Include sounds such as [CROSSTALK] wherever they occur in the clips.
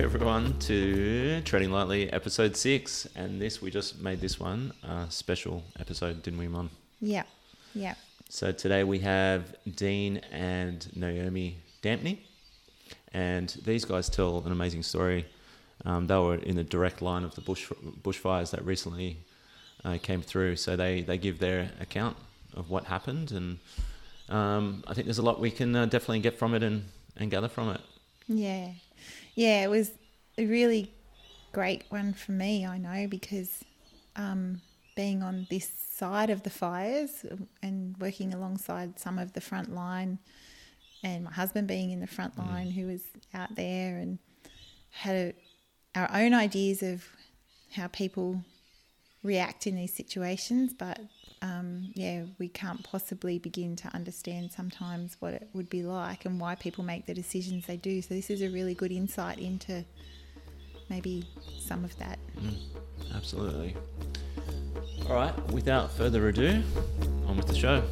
[LAUGHS] everyone to Treading Lightly episode six, and this we just made this one a special episode, didn't we, Mon? Yeah, yeah. So today we have Dean and Naomi Dampney, and these guys tell an amazing story. Um, they were in the direct line of the bush bushfires that recently uh, came through, so they they give their account of what happened, and um, I think there's a lot we can uh, definitely get from it and and gather from it. Yeah. Yeah, it was a really great one for me, I know, because um, being on this side of the fires and working alongside some of the front line, and my husband being in the front line who was out there and had a, our own ideas of how people react in these situations, but um, yeah, we can't possibly begin to understand sometimes what it would be like and why people make the decisions they do. So this is a really good insight into maybe some of that. Absolutely. All right, without further ado, on with the show.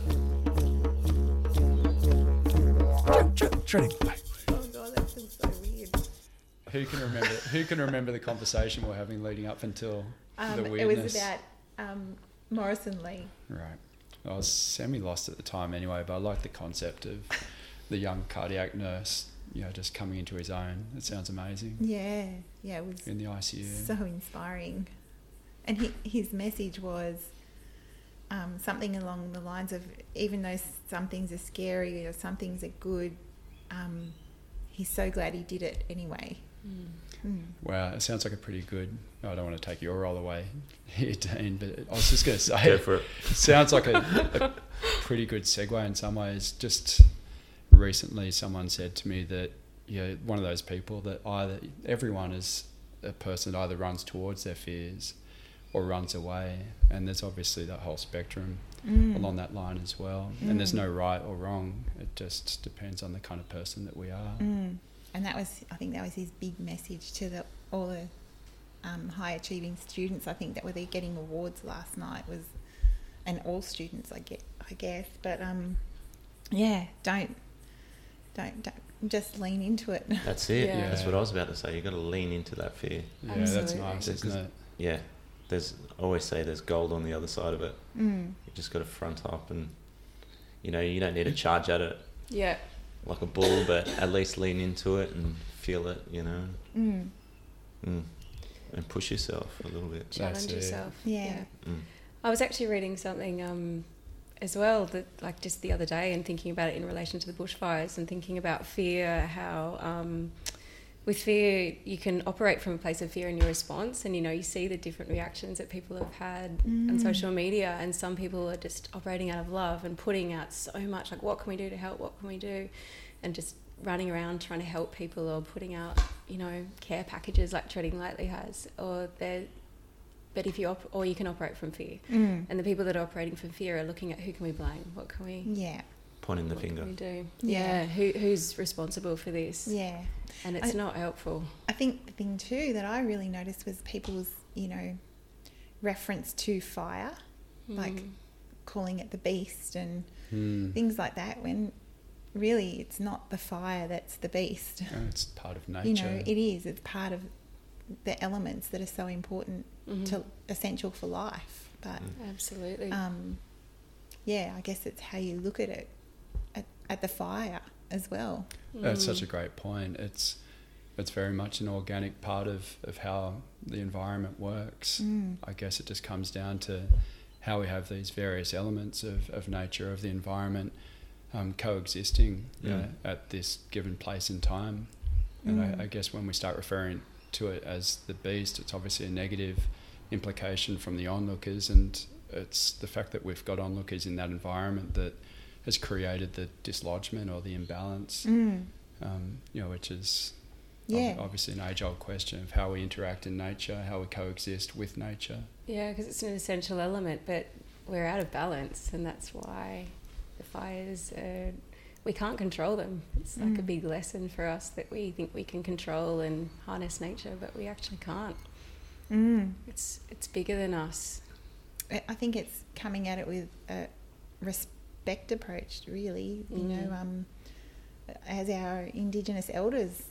Treading. Oh god, that feels so weird. Who can remember? Who can remember the conversation we're having leading up until the Um, it weirdness? was about um, Morrison Lee. Right. I was semi lost at the time anyway, but I like the concept of the young cardiac nurse, you know, just coming into his own. It sounds amazing Yeah, yeah, it was in the ICU. so inspiring. And he, his message was um, something along the lines of even though some things are scary or some things are good, um, he's so glad he did it anyway. Mm. Hmm. Wow, it sounds like a pretty good. I don't want to take your role away [LAUGHS] here, Dean, but I was just going to say, Go for it. It sounds like a, a pretty good segue in some ways. Just recently, someone said to me that you know one of those people that either everyone is a person that either runs towards their fears or runs away, and there's obviously that whole spectrum Mm. along that line as well. And there's hmm. no right or wrong. It just depends on the kind of person that we are. Hmm. Mm. And that was, I think, that was his big message to the all the um, high achieving students. I think that were they getting awards last night was, and all students, I get, I guess. But um, yeah, don't, don't, don't just lean into it. [LAUGHS] That's it. Yeah. That's what I was about to say. You've got to lean into that fear. Yeah, that's nice, isn't it? Yeah. There's I always say there's gold on the other side of it. Mm. You just got to front up and you know, you don't need to charge at it Yeah. Like a bull, but at least lean into it and feel it, you know. Mm. Mm. And push yourself a little bit. That's Challenge it. yourself. Yeah. Mm. I was actually reading something um, as well that, like, just the other day, and thinking about it in relation to the bushfires, and thinking about fear. How um, with fear you can operate from a place of fear in your response, and you know you see the different reactions that people have had on Mm. social media, and some people are just operating out of love and putting out so much, like, what can we do to help? What can we do? And just running around trying to help people or putting out, you know, care packages like Treading Lightly has, or they're. But if you op- or you can operate from fear, Mm. and the people that are operating from fear are looking at who can we blame, what can we, Yeah. Pointing the what finger. can we do? Yeah. Yeah, who who's responsible for this? Yeah. And it's I- not helpful. I think the thing too that I really noticed was people's, you know, reference to fire, like Mm. calling it the beast and Hmm. things like that when really it's not the fire that's the beast. And it's part of nature. [LAUGHS] You know, it is. It's part of the elements that are so important Mhm. to essential for life. But Mm. Absolutely. um, yeah, I guess it's how you look at it at, at the fire as well. That's such Mm. a great point. It's it's very much an organic part of, of how the environment works. Mm. I guess it just comes down to how we have these various elements of, of nature, of the environment, um, coexisting you know, Mm. at this given place in time. And Mm. I, I guess when we start referring to it as the beast, it's obviously a negative implication from the onlookers, and it's the fact that we've got onlookers in that environment that has created the dislodgement or the imbalance Mm. um, you know, which is ob- Yeah. obviously an age-old question of how we interact in nature, how we coexist with nature. Yeah, because it's an essential element, but we're out of balance, and that's why the fires are. We can't control them. It's like a Mm. big lesson for us that we think we can control and harness nature, but we actually can't. Mm. It's it's bigger than us. I I think it's coming at it with a respect approach, really. You Mm. know, um, as our Indigenous elders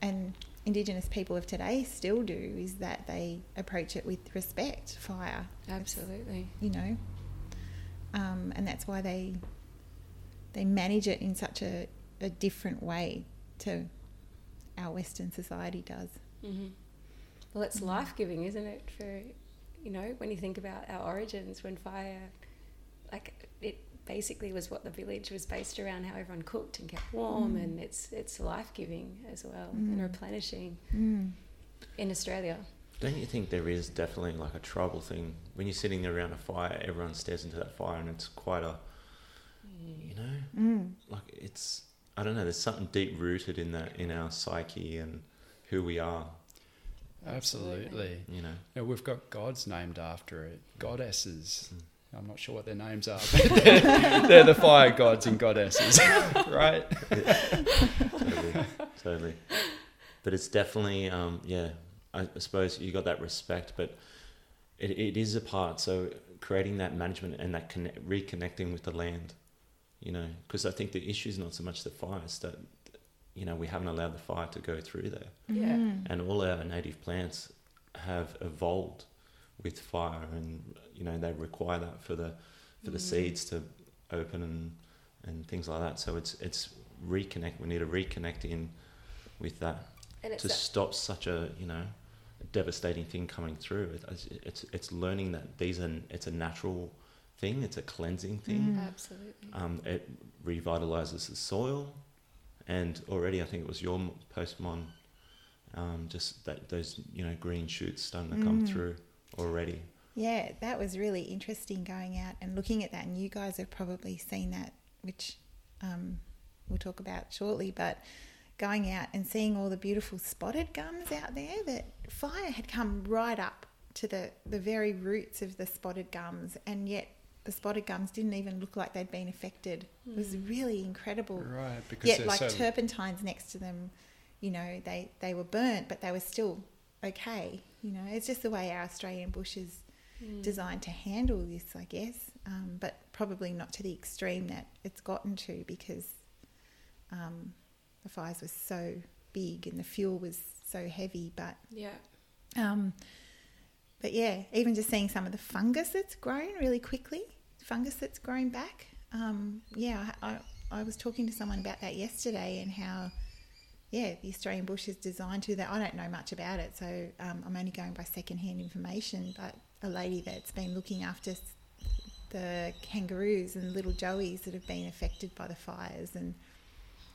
and Indigenous people of today still do is that they approach it with respect, fire, Absolutely. you know, um, and that's why they they manage it in such a, a different way to our Western society does. hmm Well, it's Mm. life giving, isn't it? For you know, when you think about our origins, when fire, like it basically was what the village was based around, how everyone cooked and kept warm, Mm. and it's it's life giving as well and Mm. replenishing Mm. in Australia. Don't you think there is definitely like a tribal thing when you're sitting around a fire? Everyone stares into that fire, and it's quite a, you know, Mm. like it's. I don't know. There's something deep rooted in that in our psyche and who we are. Absolutely. You know. Yeah, we've got gods named after it, goddesses. I'm not sure what their names are, but they're, they're the fire gods and goddesses, [LAUGHS] right? totally, totally. But it's definitely, um, yeah. I, I suppose you got that respect, but it, it is a part. So creating that management and that connect, reconnecting with the land, you know, because I think the issue is not so much the fires that, you know, we haven't allowed the fire to go through there, Yeah. Mm. and all our native plants have evolved with fire, and you know they require that for the for the Mm. seeds to open and and things like that. So it's it's reconnect. We need to reconnect in with that And it's to that- stop such a you know devastating thing coming through. It's it's it's learning that these are it's a natural thing. It's a cleansing thing. Mm. absolutely. Um, it revitalizes the soil, and already I think it was your m- post mon, um, just that those you know green shoots starting to come Mm. through already. Yeah, that was really interesting going out and looking at that. And you guys have probably seen that, which um, we'll talk about shortly. But going out and seeing all the beautiful spotted gums out there, that fire had come right up to the, the very roots of the spotted gums, and yet the spotted gums didn't even look like they'd been affected. It was really incredible. Right, because Yet, like so turpentines next to them, you know, they, they were burnt, but they were still okay. You know, it's just the way our Australian bush is Mm. designed to handle this, I guess, um, but probably not to the extreme that it's gotten to because um, the fires were so big and the fuel was so heavy. But Yeah. um, but yeah, even just seeing some of the fungus that's grown really quickly, fungus that's grown back. Um, yeah, I, I, I was talking to someone about that yesterday and how, yeah, the Australian bush is designed to that. I don't know much about it, so um, I'm only going by secondhand information. But a lady that's been looking after the kangaroos and little joeys that have been affected by the fires and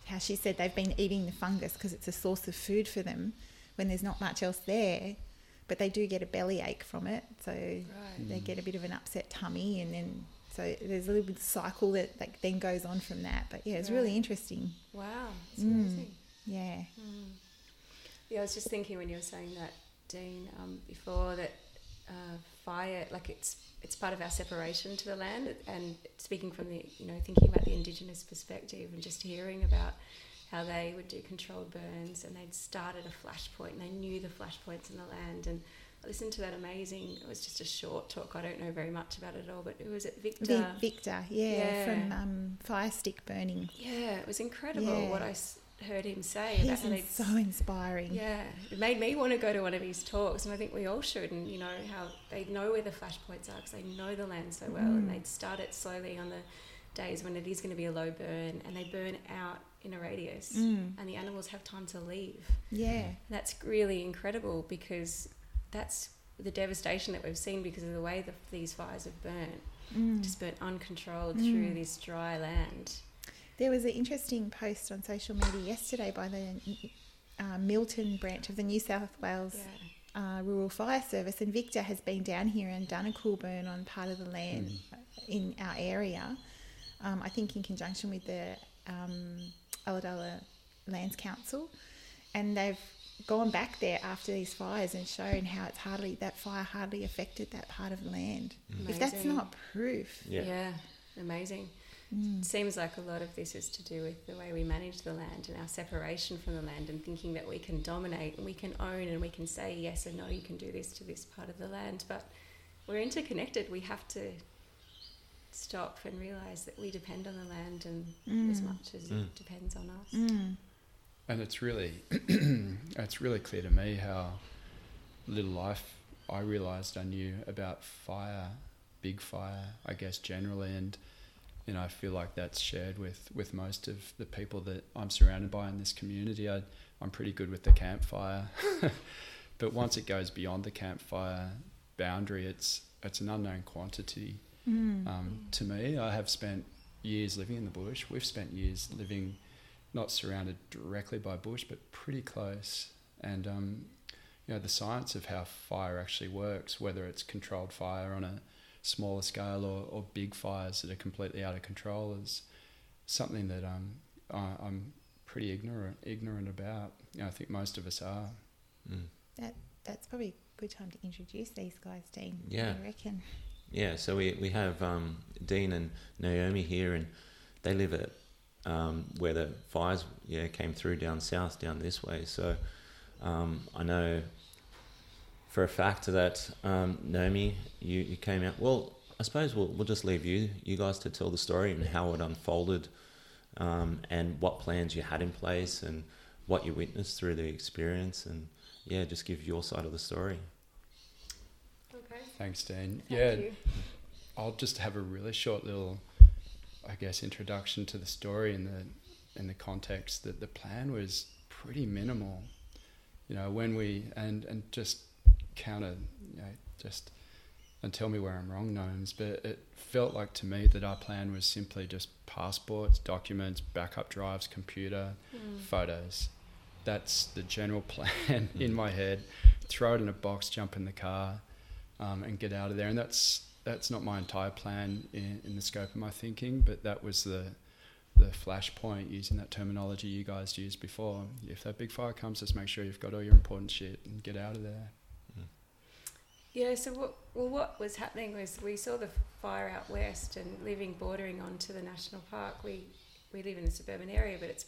how she said they've been eating the fungus because it's a source of food for them when there's not much else there but they do get a belly ache from it so Right. they get a bit of an upset tummy and then so there's a little bit of cycle that like, then goes on from that but yeah it's really interesting Wow. It's Mm. amazing. yeah Mm. Yeah, I was just thinking when you were saying that, Dean, um, before that uh, fire, like it's it's part of our separation to the land, and speaking from the you know thinking about the indigenous perspective and just hearing about how they would do controlled burns and they'd started a flashpoint and they knew the flashpoints in the land and I listened to that amazing it was just a short talk I don't know very much about it all but it was at Victor Vi- Victor yeah, Yeah. from um, fire stick burning yeah it was incredible Yeah. what I heard him say he's so inspiring Yeah, it made me want to go to one of his talks, and I think we all should. And you know how they know where the flashpoints are because they know the land so well, and Mm. they'd start it slowly on the days when it is going to be a low burn, and they burn out in a radius, Mm. and the animals have time to leave. yeah That's really incredible because that's the devastation that we've seen because of the way that these fires have burnt, Mm. just burnt uncontrolled Mm. through this dry land. There was an interesting post on social media yesterday by the uh, Milton branch of the New South Wales Yeah. uh, Rural Fire Service, and Victor has been down here and done a cool burn on part of the land in our area. Um, I think in conjunction with the um, Ulladulla Lands Council, and they've gone back there after these fires and shown how it's hardly that fire hardly affected that part of the land. If that's not proof, Yeah. amazing. Mm, It seems like a lot of this is to do with the way we manage the land and our separation from the land and thinking that we can dominate and we can own and we can say yes and no, you can do this to this part of the land. But we're interconnected. We have to stop and realize that we depend on the land and as Mm. much as Mm. it depends on us. mm, and it's really [CLEARS THROAT] it's really clear to me how little life I realised I knew about fire, big fire, I guess generally, and you know I feel like that's shared with with most of the people that I'm surrounded by in this community. I, I'm pretty good with the campfire, [LAUGHS] but once it goes beyond the campfire boundary, it's it's an unknown quantity. Mm. Um, to me, I have spent years living in the bush. We've spent years living not surrounded directly by bush, but pretty close. And um, you know the science of how fire actually works, whether it's controlled fire on a smaller scale or, or big fires that are completely out of control, is something that um, I, I'm pretty ignorant ignorant about. You know, I think most of us are. Mm. That's probably a good time to introduce these guys, Dean. Yeah. I reckon. Yeah, so we, we have um, Dean and Naomi here, and they live at um, where the fires yeah came through down south, down this way. So um, I know for a fact that um, Naomi, you, you came out. Well, I suppose we'll we'll just leave you you guys to tell the story and how it unfolded, um, and what plans you had in place, and what you witnessed through the experience, and yeah, just give your side of the story. Okay. Thanks, Dean. Thank yeah, you. I'll just have a really short little, I guess, introduction to the story and the in the context that the plan was pretty minimal. You know, when we and and just counter, you know, just and tell me where I'm wrong, gnomes. But it felt like to me that our plan was simply just passports, documents, backup drives, computer, Mm. photos. That's the general [LAUGHS] plan in my head. Throw it in a box, jump in the car, um, and get out of there. And that's that's not my entire plan in, in the scope of my thinking, but that was the the flashpoint using that terminology you guys used before. If that big fire comes, just make sure you've got all your important shit and get out of there. Yeah, so what, well, what was happening was we saw the fire out west and living bordering onto the national park. We, we live in a suburban area, but it's,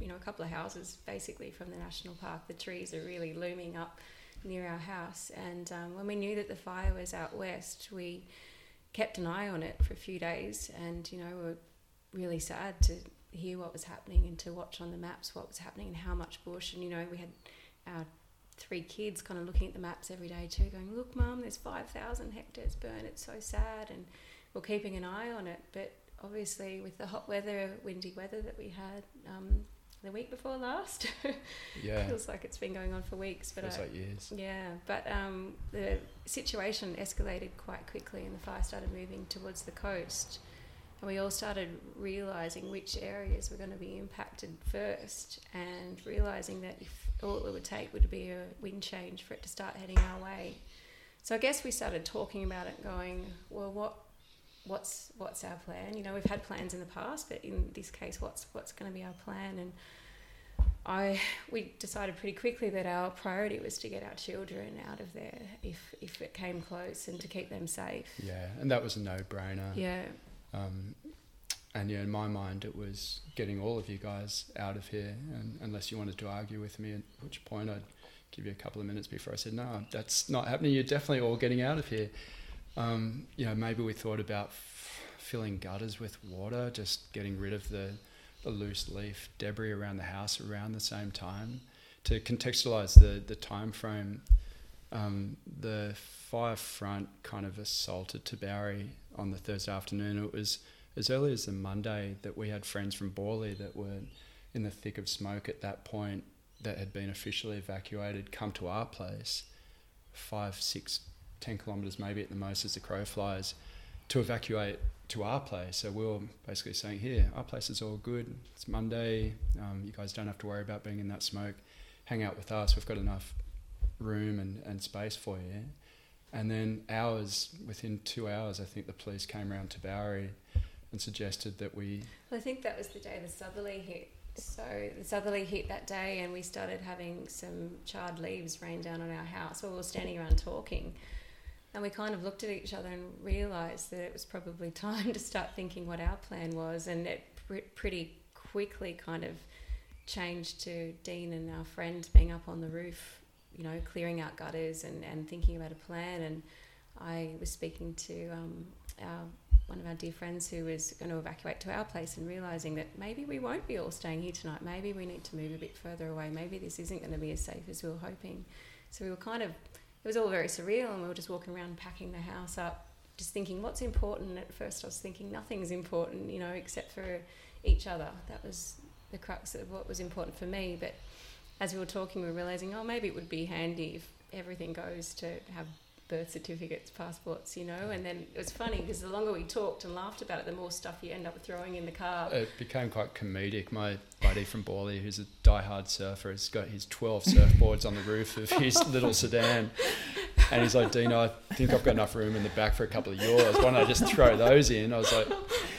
you know, a couple of houses basically from the national park. The trees are really looming up near our house. And um, when we knew that the fire was out west, we kept an eye on it for a few days and, you know, we were really sad to hear what was happening and to watch on the maps what was happening and how much bush. And, you know, we had our three kids kind of looking at the maps every day too, going, "Look, mum, there's five thousand hectares burned. It's so sad." And we're keeping an eye on it, but obviously with the hot weather, windy weather that we had um, the week before last, [LAUGHS] Yeah, feels like it's been going on for weeks. But feels I, like years. yeah, but um, the situation escalated quite quickly, and the fire started moving towards the coast. And we all started realizing which areas were going to be impacted first, and realizing that if all it would take would be a wind change for it to start heading our way. So I guess we started talking about it, going, well, what, what's what's our plan? You know, we've had plans in the past, but in this case, what's what's going to be our plan? And I we decided pretty quickly that our priority was to get our children out of there if if it came close and to keep them safe. Yeah, and that was a no-brainer. Yeah. Um, and yeah, in my mind, it was getting all of you guys out of here. And unless you wanted to argue with me, at which point I'd give you a couple of minutes before I said, no, that's not happening. You're definitely all getting out of here. Um, you know, maybe we thought about f- filling gutters with water, just getting rid of the, the loose leaf debris around the house around the same time. To contextualize the, the time frame, um, the fire front kind of assaulted Tabourie on the Thursday afternoon. It was as early as the Monday that we had friends from Bawley that were in the thick of smoke at that point that had been officially evacuated come to our place, five, six, ten kilometres maybe at the most as the crow flies, to evacuate to our place. So we were basically saying, here, our place is all good. It's Monday. Um, you guys don't have to worry about being in that smoke. Hang out with us. We've got enough room and, and space for you. And then hours, within two hours, I think the police came around to Bowery and suggested that we Well, I think that was the day the southerly hit. So the southerly hit that day, and we started having some charred leaves rain down on our house. while we were standing around talking, and we kind of looked at each other and realised that it was probably [LAUGHS] time to start thinking what our plan was. And it pr- pretty quickly kind of changed to Dean and our friend being up on the roof, you know, clearing out gutters and, and thinking about a plan. And I was speaking to um, our one of our dear friends who was going to evacuate to our place and realizing that maybe we won't be all staying here tonight. Maybe we need to move a bit further away. Maybe this isn't going to be as safe as we were hoping. So we were kind of, it was all very surreal, and we were just walking around packing the house up, just thinking, what's important? At first, I was thinking nothing's important, you know, except for each other. That was the crux of what was important for me. But as we were talking, we were realizing, oh, maybe it would be handy if everything goes to have birth certificates, passports, you know. And then it was funny because the longer we talked and laughed about it, the more stuff you end up throwing in the car. It became quite comedic. My buddy from Bawley, who's a die-hard surfer, has got his 12 surfboards on the roof of his [LAUGHS] little sedan. And he's like, Dino, I think I've got enough room in the back for a couple of yours. Why don't I just throw those in? I was like,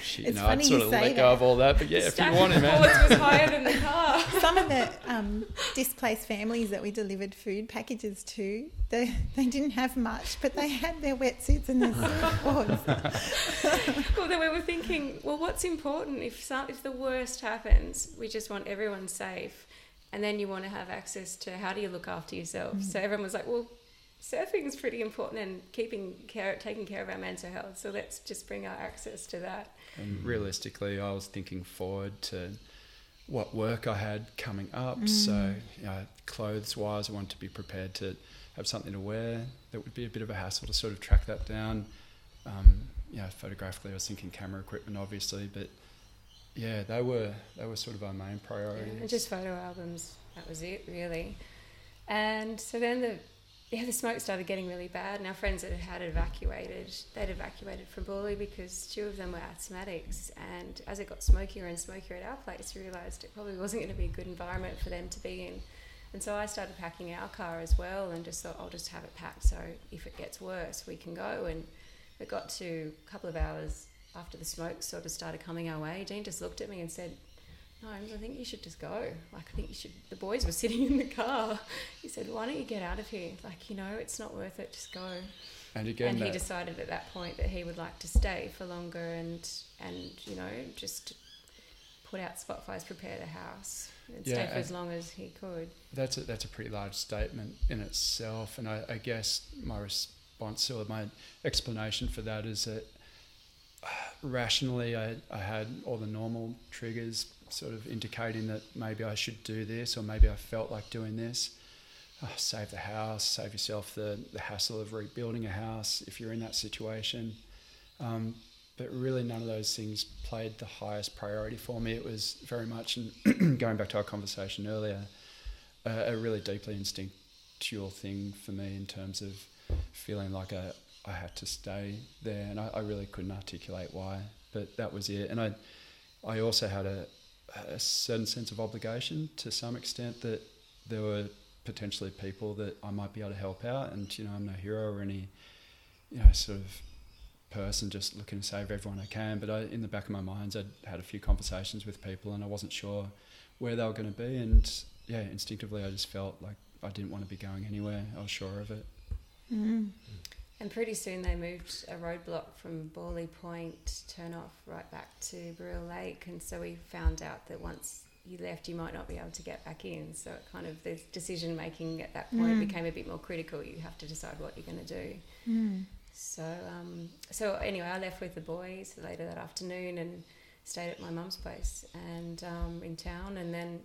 shit, you It's know, I'd sort of say let go of all that. But yeah, if you want it, man. boards was higher than the car. [LAUGHS] Some of the um, displaced families that we delivered food packages to, they, they didn't have much, but they had their wetsuits and their surfboards. [LAUGHS] well, then we were thinking, well, what's important if some, if the worst happens? We just want everyone safe, and then you want to have access to how do you look after yourself. Mm. So everyone was like, well, surfing is pretty important and keeping care, taking care of our mental health. So let's just bring our access to that. And mm. realistically, I was thinking forward to what work I had coming up. Mm. So, you know, clothes wise, I wanted to be prepared to have something to wear. That would be a bit of a hassle to sort of track that down. Um, you know, photographically, I was thinking camera equipment, obviously, but yeah, they were they were sort of our main priorities. And just photo albums. That was it, really. And so then the yeah, the smoke started getting really bad, and our friends that had evacuated, they'd evacuated from Bawley because two of them were asthmatics. And as it got smokier and smokier at our place, we realised it probably wasn't going to be a good environment for them to be in. And so I started packing our car as well, and just thought I'll just have it packed so if it gets worse, we can go. And it got to a couple of hours after the smoke sort of started coming our way. Dean just looked at me and said, no, I think you should just go. Like, I think you should. The boys were [LAUGHS] sitting in the car. He said, Why don't you get out of here? Like, you know, it's not worth it. Just go. And again, and he decided at that point that he would like to stay for longer and, and you know, just put out spot fires, prepare the house, and stay Yeah, for as long as he could. that's a, that's a pretty large statement in itself. And I, I guess my response or my explanation for that is that rationally I, I had all the normal triggers sort of indicating that maybe I should do this or maybe I felt like doing this. Oh, save the house, save yourself the, the hassle of rebuilding a house if you're in that situation. Um, but really, none of those things played the highest priority for me. It was very much, and [CLEARS THROAT] going back to our conversation earlier, a, a really deeply instinctual thing for me in terms of feeling like I, I had to stay there, and I, I really couldn't articulate why, but that was it. And I, I also had a, a certain sense of obligation to some extent that there were potentially people that I might be able to help out, and you know I'm no hero or any, you know, sort of person just looking to save everyone I can. But I, in the back of my mind, I'd had a few conversations with people, and I wasn't sure where they were going to be, and yeah, instinctively I just felt like I didn't want to be going anywhere. I was sure of it. Mm. And pretty soon they moved a roadblock from Bawley Point turn off right back to Burrill Lake. And so we found out that once you left, you might not be able to get back in. So it kind of the decision making at that point Mm. became a bit more critical. You have to decide what you're going to do. Mm. So, um, so anyway, I left with the boys later that afternoon and stayed at my mum's place and um, in town. And then,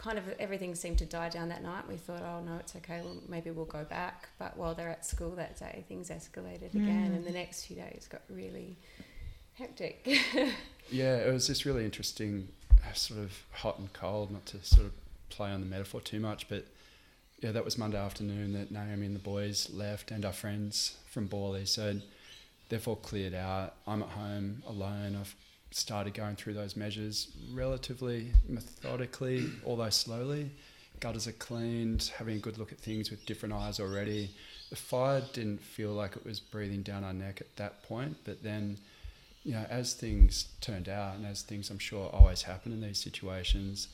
kind of everything seemed to die down that night. We thought, oh no, it's okay. Well, maybe we'll go back. But while they're at school that day, things escalated again, Mm. and the next few days got really hectic. [LAUGHS] Yeah, it was just really interesting, uh, sort of hot and cold. Not to sort of play on the metaphor too much, but yeah, that was Monday afternoon that Naomi and the boys left, and our friends from Bawley. So they're all cleared out. I'm at home alone. I've started going through those measures relatively methodically, although slowly. Gutters are cleaned, having a good look at things with different eyes already. The fire didn't feel like it was breathing down our neck at that point, but then, you know, as things turned out, and as things I'm sure always happen in these situations,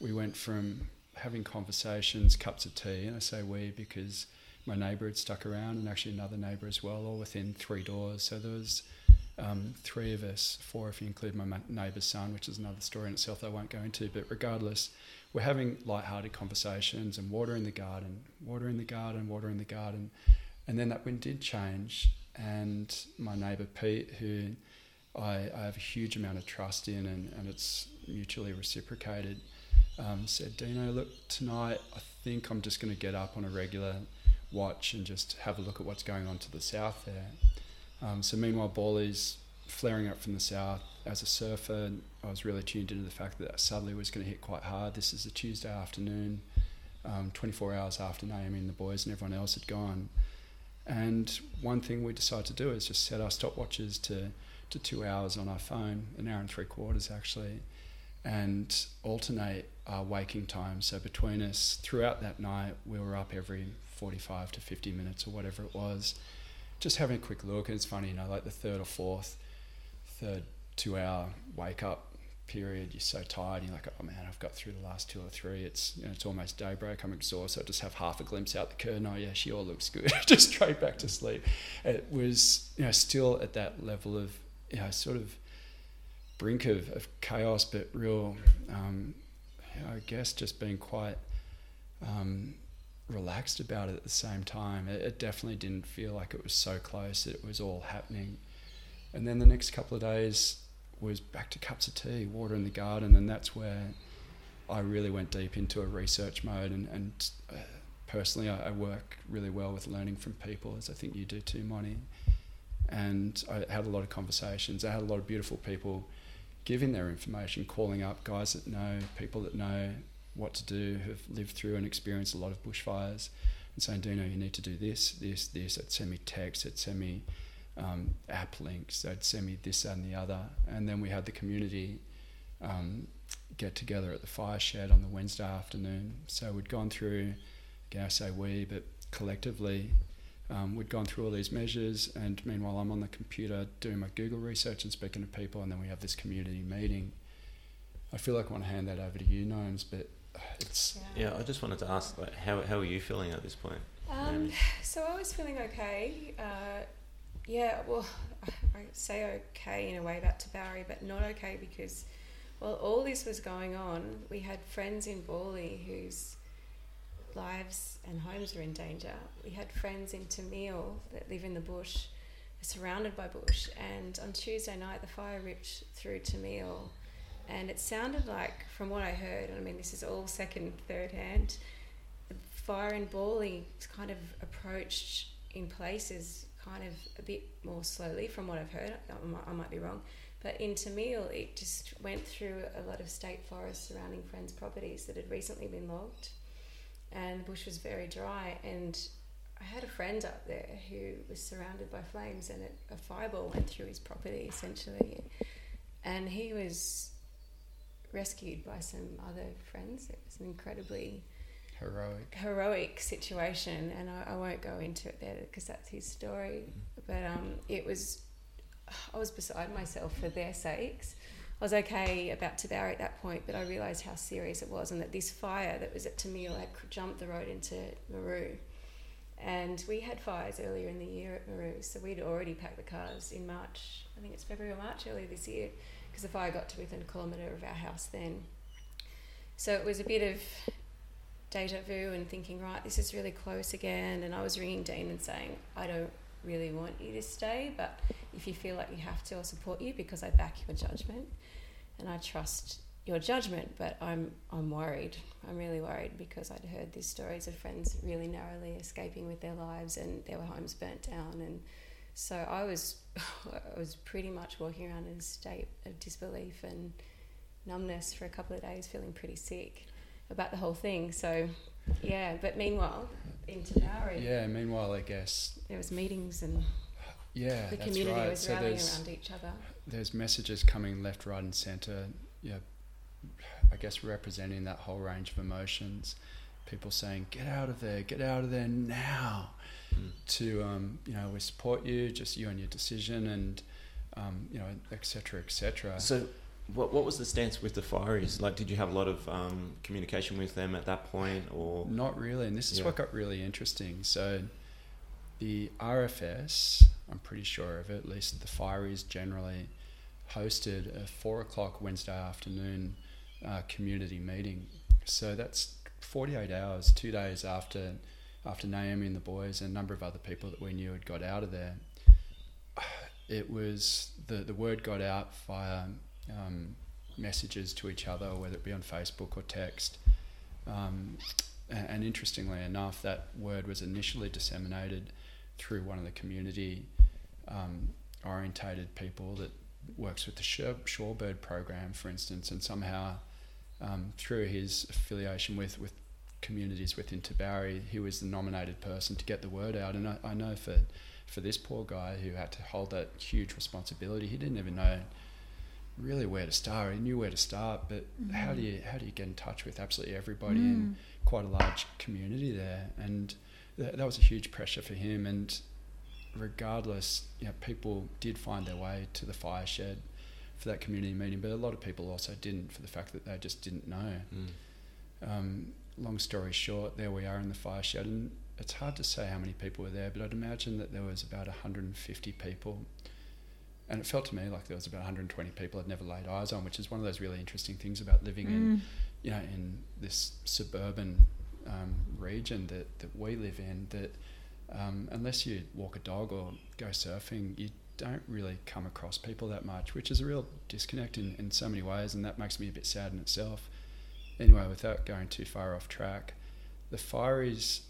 we went from having conversations, cups of tea, and I say we because my neighbour had stuck around, and actually another neighbour as well, all within three doors. So there was um, three of us, four if you include my neighbour's son, which is another story in itself I won't go into. But regardless, we're having light-hearted conversations and watering the garden, watering the garden, watering the garden, and then that wind did change, and my neighbour Pete, who I, I have a huge amount of trust in, and, and it's mutually reciprocated, um, said, Dino, look, tonight I think I'm just going to get up on a regular watch and just have a look at what's going on to the south there. Um, so meanwhile, Bawley's flaring up from the south. As a surfer, I was really tuned into the fact that that southerly was going to hit quite hard. This is a Tuesday afternoon, um, 24 hours after Naomi and the boys and everyone else had gone. And one thing we decided to do is just set our stopwatches to, to two hours on our phone, an hour and three quarters actually, and alternate our waking time. So between us, throughout that night, we were up every 45 to 50 minutes or whatever it was, just having a quick look. And it's funny, you know, like the third or fourth, third two hour wake up period, you're so tired. You're like, oh man, I've got through the last two or three. It's you know, it's almost daybreak. I'm exhausted. I just have half a glimpse out the curtain. Oh yeah, she all looks good. [LAUGHS] just straight back to sleep. It was you know still at that level of you know sort of brink of, of chaos, but real. Um, I guess just being quite um, relaxed about it at the same time. It, it definitely didn't feel like it was so close. It was all happening. And then the next couple of days, was back to cups of tea, water in the garden, and that's where I really went deep into a research mode. And, and uh, personally, I, I, work really well with learning from people, as I think you do too, Monty. And I had a lot of conversations. I had a lot of beautiful people giving their information, calling up guys that know, people that know what to do, who've lived through and experienced a lot of bushfires, and saying, Dino, you need to do this, this, this. It send me text, it send me um, app links. They'd send me this and the other. And then we had the community um, get together at the fire shed on the Wednesday afternoon. So we'd gone through, again, I say we, but collectively, um, we'd gone through all these measures. And meanwhile, I'm on the computer doing my Google research and speaking to people. And then we have this community meeting. I feel like I want to hand that over to you, Gnomes, but it's. Yeah, I just wanted to ask, like, how, how are you feeling at this point? Um, so I was feeling okay. Uh, yeah, well, [LAUGHS] I say okay in a way about Tabourie, but not okay because while all this was going on, we had friends in Bawley whose lives and homes were in danger. We had friends in Termeil that live in the bush, surrounded by bush. And on Tuesday night, the fire ripped through Termeil. And it sounded like, from what I heard, and I mean, this is all second, third hand, the fire in Bawley kind of approached in places kind of a bit more slowly from what I've heard. I might, I might be wrong. But in Termeil, it just went through a lot of state forests surrounding friends' properties that had recently been logged. And the bush was very dry. And I had a friend up there who was surrounded by flames, and it, a fireball went through his property essentially. And he was rescued by some other friends. It was an incredibly heroic heroic situation, and I, I won't go into it there because that's his story. But um, it was, I was beside myself for their sakes. I was okay about Tabourie at that point, but I realised how serious it was, and that this fire that was at Termeil had jumped the road into Meroo. And we had fires earlier in the year at Meroo, so we'd already packed the cars in March. I think it's February or March earlier this year, because the fire got to within a kilometre of our house then. So it was a bit of deja vu and thinking, right, this is really close again. And I was ringing Dean and saying, I don't really want you to stay, but if you feel like you have to, I'll support you because I back your judgment and I trust your judgment. But I'm I'm worried. I'm really worried because I'd heard these stories of friends really narrowly escaping with their lives and their homes burnt down and. So I was, [LAUGHS] I was pretty much walking around in a state of disbelief and numbness for a couple of days, feeling pretty sick about the whole thing. So, yeah. But meanwhile, in Tabourie, yeah. Meanwhile, I guess there was meetings and yeah, the community right. was so rallying around each other. There's messages coming left, right, and centre. Yeah, I guess representing that whole range of emotions. People saying, "Get out of there! Get out of there now!" Mm. To um, you know, we support you. Just you and your decision, and um, you know, etc., etc. So what what was the stance with the fireys? Like, did you have a lot of um, communication with them at that point, or not really? And this is yeah. what got really interesting. So, the RFS, I'm pretty sure of it. At least the fireys generally hosted a four o'clock Wednesday afternoon uh, community meeting. So that's 48 hours, two days after after Naomi and the boys and a number of other people that we knew had got out of there. it was the the word got out via um, messages to each other, whether it be on Facebook or text. Um, and, and interestingly enough, that word was initially disseminated through one of the community um, orientated people that works with the Shorebird program, for instance, and somehow um, through his affiliation with, with communities within Tabourie, he was the nominated person to get the word out. And I, I know for for this poor guy who had to hold that huge responsibility, he didn't even know really where to start. He knew where to start, but mm-hmm. how do you how do you get in touch with absolutely everybody mm. in quite a large community there? And that, that was a huge pressure for him. And regardless, you know, people did find their way to the fire shed for that community meeting, but a lot of people also didn't for the fact that they just didn't know. Mm. Um, long story short, there we are in the fire shed, and it's hard to say how many people were there, but I'd imagine that there was about 150 people. And it felt to me like there was about 120 people I'd never laid eyes on, which is one of those really interesting things about living mm. in, you know, in this suburban um, region that, that we live in. That um, unless you walk a dog or go surfing, you don't really come across people that much, which is a real disconnect in, in so many ways, and that makes me a bit sad in itself. Anyway, without going too far off track, the fireys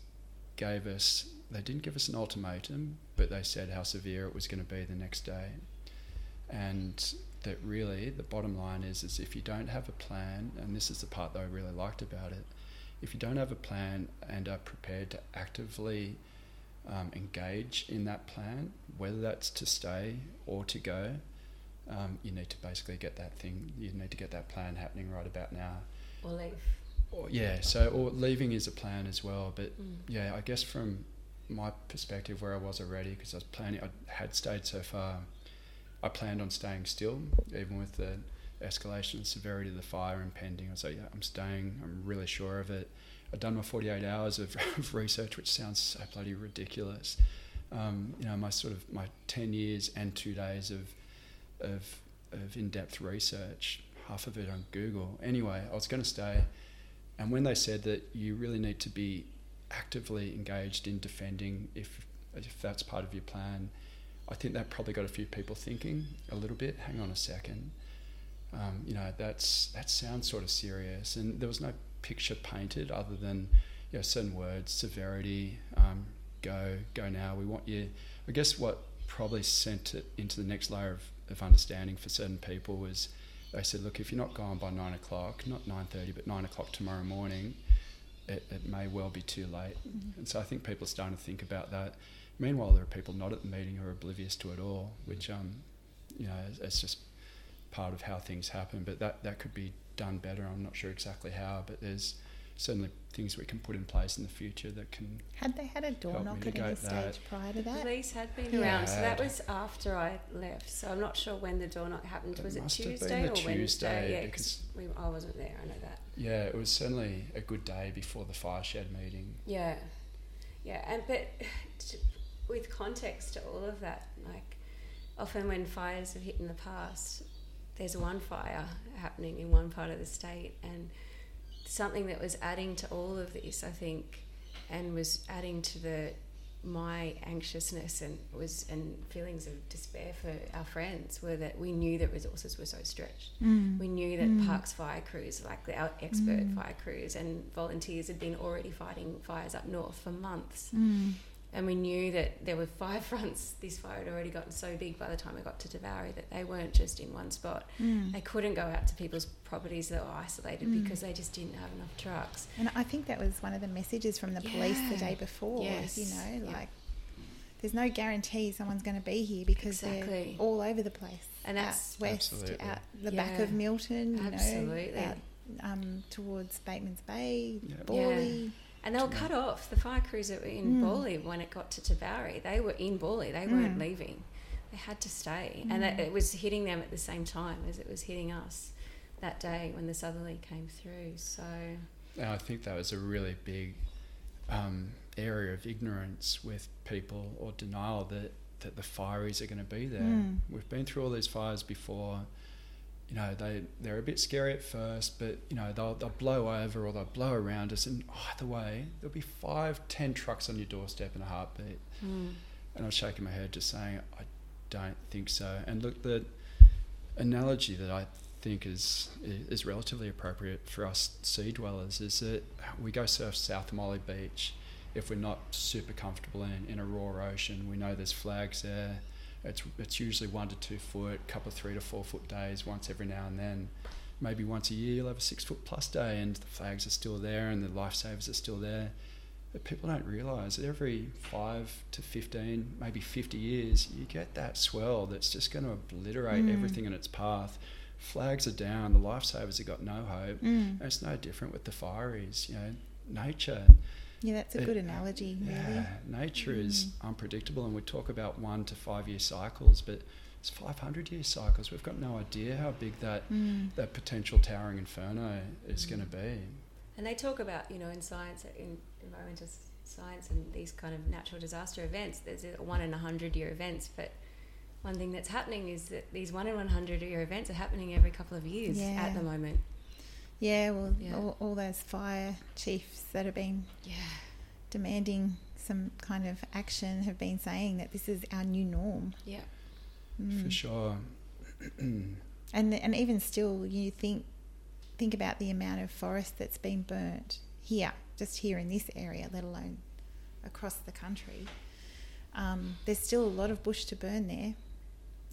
gave us, they didn't give us an ultimatum, but they said how severe it was going to be the next day. And that really the bottom line is, is if you don't have a plan, and this is the part that I really liked about it, if you don't have a plan and are prepared to actively um, engage in that plan, whether that's to stay or to go, um, you need to basically get that thing, you need to get that plan happening right about now. Or leave or, yeah, so or leaving is a plan as well. But mm. yeah, I guess from my perspective, where I was already, because I was planning, I had stayed so far. I planned on staying still, even with the escalation and severity of the fire impending. I was like, yeah, I'm staying. I'm really sure of it. I'd done my 48 hours of, [LAUGHS] of research, which sounds so bloody ridiculous. Um, you know, my sort of my 10 years and two days of of, of in-depth research, half of it on Google. Anyway, I was going to stay. And when they said that you really need to be actively engaged in defending if, if that's part of your plan, I think that probably got a few people thinking a little bit. Hang on a second, um, you know that's that sounds sort of serious, and there was no picture painted other than you know certain words, severity, um, go, go now. We want you. I guess what probably sent it into the next layer of, of understanding for certain people was they said, look, if you're not gone by nine o'clock, not nine thirty, but nine o'clock tomorrow morning, it, it may well be too late. Mm-hmm. And so I think people are starting to think about that. Meanwhile, there are people not at the meeting who are oblivious to it all, which um, you know, it's just part of how things happen. But that that could be done better. I'm not sure exactly how, but there's certainly things we can put in place in the future that can. Had they had a door knock at any stage that. prior to that? Police had been yeah. around, so that was after I left. So I'm not sure when the door knock happened. It was it Tuesday or Tuesday Wednesday? Yeah, because we, I wasn't there. I know that. Yeah, it was certainly a good day before the fire shed meeting. Yeah, yeah, and but to, with context to all of that, like often when fires have hit in the past, there's one fire happening in one part of the state and something that was adding to all of this, I think, and was adding to the my anxiousness and was and feelings of despair for our friends were that we knew that resources were so stretched. Mm. We knew that mm. Parks fire crews, like the, our expert mm. fire crews and volunteers, had been already fighting fires up north for months. And we knew that there were five [LAUGHS] fronts. This fire had already gotten so big by the time I got to Tabourie that they weren't just in one spot. Mm. They couldn't go out to people's properties that were isolated mm. because they just didn't have enough trucks. And I think that was one of the messages from the police the day before. Yes. You know, like there's no guarantee someone's going to be here because exactly. they're all over the place. And that's out west, absolutely. out the yeah. back of Milton. You absolutely. Know, out um, towards Batemans Bay, yep. Bawley. And they were cut off. The fire crews that were in mm. Bawley when it got to Tabourie, they were in Bawley. They weren't mm. leaving. They had to stay, mm. and it, it was hitting them at the same time as it was hitting us that day when the southerly came through. So, and I think that was a really big um, area of ignorance with people or denial that that the fireys are going to be there. Mm. We've been through all these fires before you know, they, they're a bit scary at first, but, you know, they'll, they'll blow over or they'll blow around us. And either way, there'll be five, ten trucks on your doorstep in a heartbeat. Mm. And I was shaking my head just saying, I don't think so. And look, the analogy that I think is is relatively appropriate for us sea dwellers is that we go surf South Molly Beach if we're not super comfortable in, in a raw ocean. We know there's flags there. It's it's usually one to two foot, couple of three to four foot days, once every now and then. Maybe once a year you'll have a six foot plus day and the flags are still there and the lifesavers are still there. But people don't realise that every five to 15, maybe 50 years, you get that swell that's just going to obliterate Mm. everything in its path. Flags are down, the lifesavers have got no hope. Mm. And it's no different with the fireys. You know, nature. Yeah, that's a It- good analogy, really. Yeah, nature is Mm. unpredictable, and we talk about one to five year cycles, but it's 500 year cycles. We've got no idea how big that, Mm. that potential towering inferno is going to be. And they talk about, you know, in science, in environmental science and these kind of natural disaster events, there's a one in a hundred year events. But one thing that's happening is that these one in one hundred year events are happening every couple of years Yeah. at the moment. Yeah, well, Yeah. All, all those fire chiefs that have been Yeah. demanding some kind of action have been saying that this is our new norm. Yeah. Mm. For sure. [CLEARS THROAT] And and even still, you think think about the amount of forest that's been burnt here, just here in this area, let alone across the country. Um, there's still a lot of bush to burn there.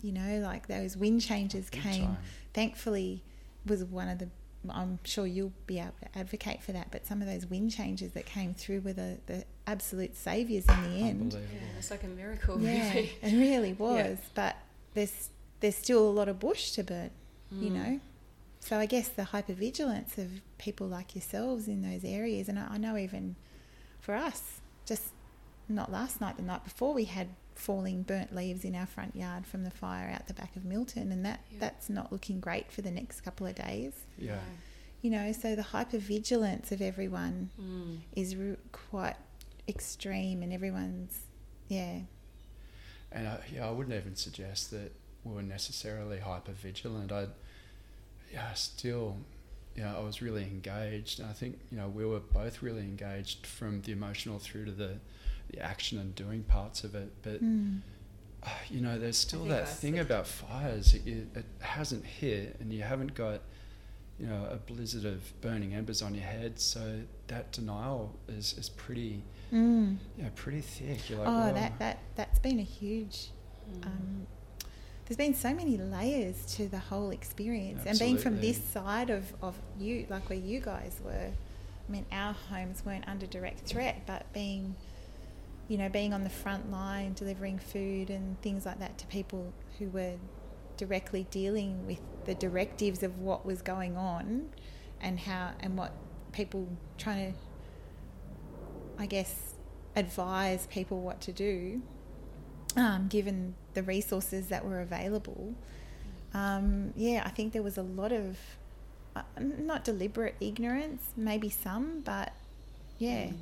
You know, like those wind changes Big came. time. Thankfully, was one of the. I'm sure you'll be able to advocate for that. But some of those wind changes that came through were the, the absolute saviours in the end. Yeah, it's like a miracle, Yeah, really. it really [LAUGHS] was. But there's there's still a lot of bush to burn, you Mm. know. So I guess the hypervigilance of people like yourselves in those areas, and I, I know even for us, just not last night, the night before, we had falling burnt leaves in our front yard from the fire out the back of Milton, and that Yeah. that's not looking great for the next couple of days. Yeah. You know, so the hypervigilance of everyone Mm. is re- quite extreme, and everyone's yeah And I, yeah, I wouldn't even suggest that we were necessarily hyper vigilant. I, yeah, still, you know, I was really engaged. And I think, you know, we were both really engaged from the emotional through to the, the action and doing parts of it. But, Mm. uh, you know, there's still that I thing see. about fires. It, it hasn't hit and you haven't got, you know, a blizzard of burning embers on your head. So that denial is, is pretty, Mm. yeah, pretty thick. You're like, oh, well, that, that that's been a huge. Mm. Um, there's been so many layers to the whole experience, and being from this side of, of you, like where you guys were. I mean, our homes weren't under direct threat, but being, you know, being on the front line, delivering food and things like that to people who were directly dealing with the directives of what was going on, and how and what people trying to I guess, advise people what to do, um, given the resources that were available. Um, yeah, I think there was a lot of uh, not deliberate ignorance, maybe some, but yeah, Mm.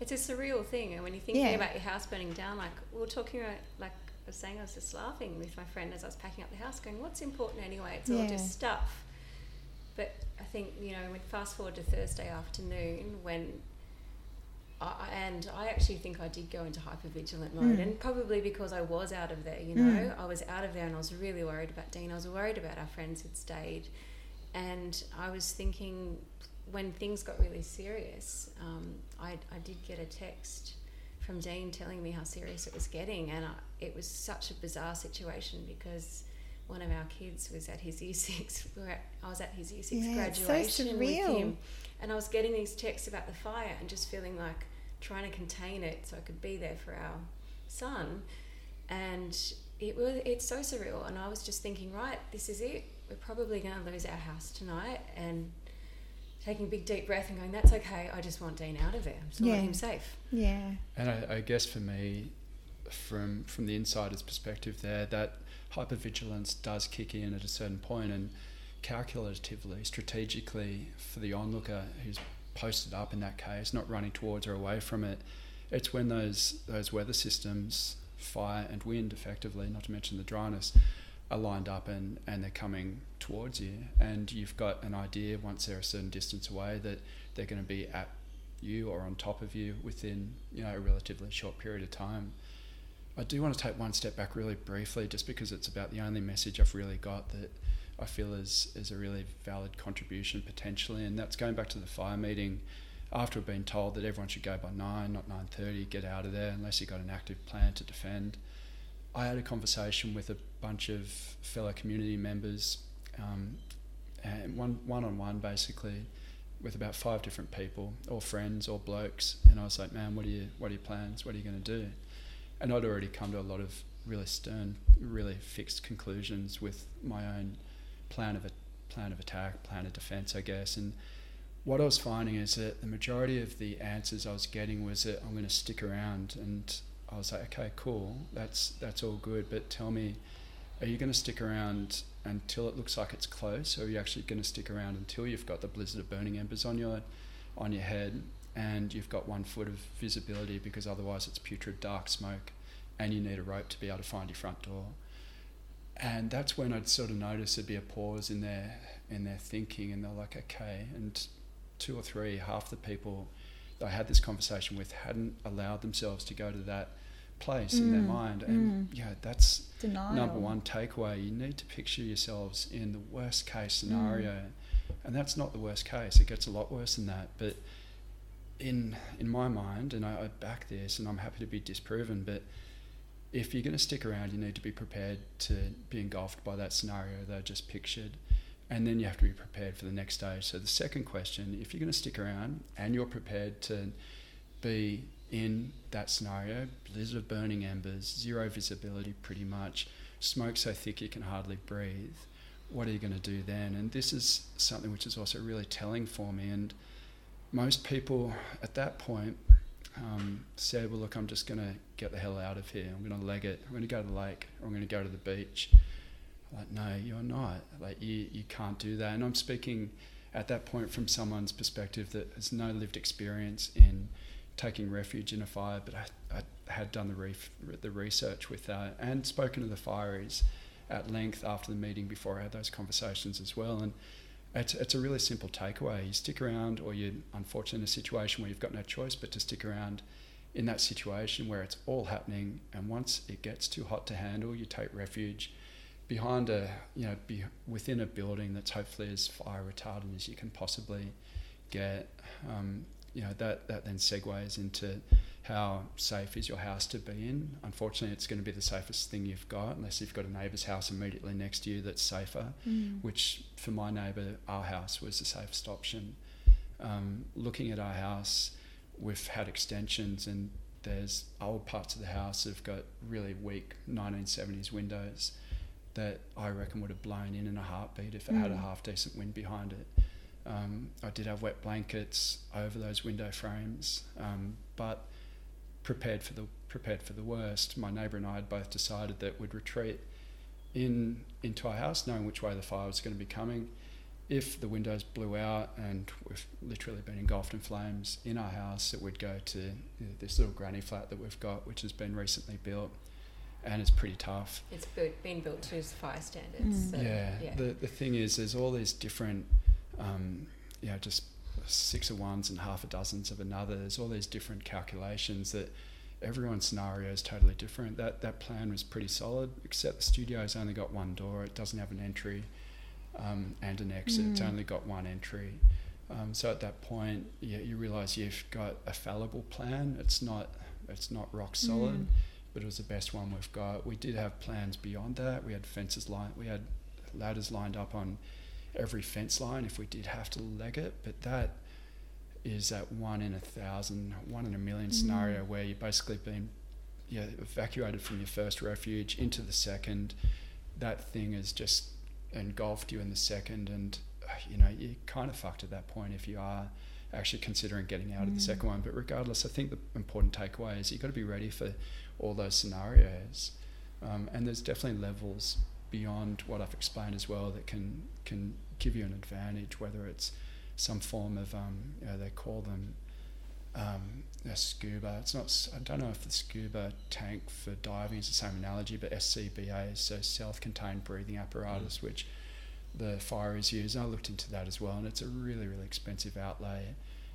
It's a surreal thing, and when you're thinking Yeah. about your house burning down, like we were talking about, like I was saying, I was just laughing with my friend as I was packing up the house, going, "What's important anyway? It's all just stuff." But I think you know, when fast forward to Thursday afternoon, when I, and I actually think I did go into hypervigilant mode, Mm. and probably because I was out of there. You Mm. know, I was out of there, and I was really worried about Dean. I was worried about our friends who'd stayed, and I was thinking when things got really serious, um, I, I did get a text from Dean telling me how serious it was getting, and I, it was such a bizarre situation because one of our kids was at his year [LAUGHS] six. We were at, I was at his year six Yeah, it's so graduation with him, and I was getting these texts about the fire and just feeling like trying to contain it so I could be there for our son, and it was it's so surreal. And I was just thinking, right, this is it. We're probably going to lose our house tonight, and taking a big deep breath and going, that's okay. I just want Dean out of there. I just want Yeah. him safe. yeah, And I, I guess for me, from from the insider's perspective, there that hypervigilance does kick in at a certain point, and calculatively, strategically, for the onlooker who's posted up in that case, not running towards or away from it, it's when those those weather systems, fire and wind, effectively, not to mention the dryness, are lined up and, and they're coming towards you, and you've got an idea once they're a certain distance away that they're going to be at you or on top of you within you know a relatively short period of time. I do want to take one step back really briefly, just because it's about the only message I've really got that I feel is is a really valid contribution potentially, and that's going back to the fire meeting. After been told that everyone should go by nine, not nine thirty, get out of there unless you've got an active plan to defend. I had a conversation with a bunch of fellow community members, um, and one one on one basically, with about five different people, all friends, all blokes, and I was like, man, what are you what are your plans? What are you going to do? And I'd already come to a lot of really stern, really fixed conclusions with my own plan of a plan of attack, plan of defense, I guess. And what I was finding is that the majority of the answers I was getting was that I'm going to stick around, and I was like, okay, cool, that's that's all good, but tell me, are you going to stick around until it looks like it's close, or are you actually going to stick around until you've got the blizzard of burning embers on your on your head, and you've got one foot of visibility because otherwise it's putrid dark smoke, and you need a rope to be able to find your front door and that's when I'd sort of notice there'd be a pause in their in their thinking, and they're like, okay. And two or three, half the people I had this conversation with hadn't allowed themselves to go to that place mm. in their mm, mind, and mm. yeah, that's Denial. number one takeaway. You need to picture yourselves in the worst case scenario, mm. and that's not the worst case. It gets a lot worse than that, but. In, in my mind, and I, I back this, and I'm happy to be disproven, but if you're going to stick around, you need to be prepared to be engulfed by that scenario that I just pictured. And then you have to be prepared for the next stage. So, the second question if you're going to stick around and you're prepared to be in that scenario, blizzard of burning embers, zero visibility pretty much, smoke so thick you can hardly breathe, what are you going to do then? And this is something which is also really telling for me. And most people at that point um, said, well, look, I'm just going to get the hell out of here. I'm going to leg it. I'm going to go to the lake. I'm going to go to the beach. Like, no, you're not. Like, you, you can't do that. And I'm speaking at that point from someone's perspective that has no lived experience in taking refuge in a fire, but I, I had done the, ref, the research with that and spoken to the fireys at length after the meeting before I had those conversations as well. And it's, it's a really simple takeaway. You stick around, or you're unfortunate in a situation where you've got no choice but to stick around in that situation where it's all happening. And once it gets too hot to handle, you take refuge behind a, you know, be within a building that's hopefully as fire retardant as you can possibly get. Um, you know, that, that then segues into how safe is your house to be in. Unfortunately, it's going to be the safest thing you've got, unless you've got a neighbour's house immediately next to you that's safer. Mm. Which, for my neighbour, our house was the safest option. Um, looking at our house, we've had extensions, and there's old parts of the house that have got really weak 1970s windows that I reckon would have blown in in a heartbeat if it mm. had a mm. half decent wind behind it. Um, I did have wet blankets over those window frames, um, but prepared for the prepared for the worst. My neighbour and I had both decided that we'd retreat in into our house, knowing which way the fire was going to be coming. If the windows blew out and we've literally been engulfed in flames in our house, that we'd go to this little granny flat that we've got, which has been recently built, and it's pretty tough. It's been built to fire standards. Mm. So, yeah. yeah. The the thing is, there's all these different, um, you know, just six of ones and half a dozens of another. There's all these different calculations that everyone's scenario is totally different. That that plan was pretty solid, except the studio's only got one door. It doesn't have an entry um, and an exit. Mm. It's only got one entry. Um, so at that point, you, you realise you've got a fallible plan. It's not it's not rock solid, mm. but it was the best one we've got. We did have plans beyond that. We had fences lined. We had ladders lined up on every fence line if we did have to leg it. But that is that one in a thousand, one in a million mm. scenario where you've basically been yeah, evacuated from your first refuge into the second. That thing has just engulfed you in the second, and you know you're kind of fucked at that point if you are actually considering getting out mm. of the mm. second one. But regardless, I think the important takeaway is you've got to be ready for all those scenarios. Um, and there's definitely levels beyond what I've explained as well that can can give you an advantage, whether it's some form of um, you know, they call them um, a scuba. It's not. I don't know if the scuba tank for diving is the same analogy, but SCBA, so self-contained breathing apparatus, mm. which the fireys use. I looked into that as well, and it's a really, really expensive outlay.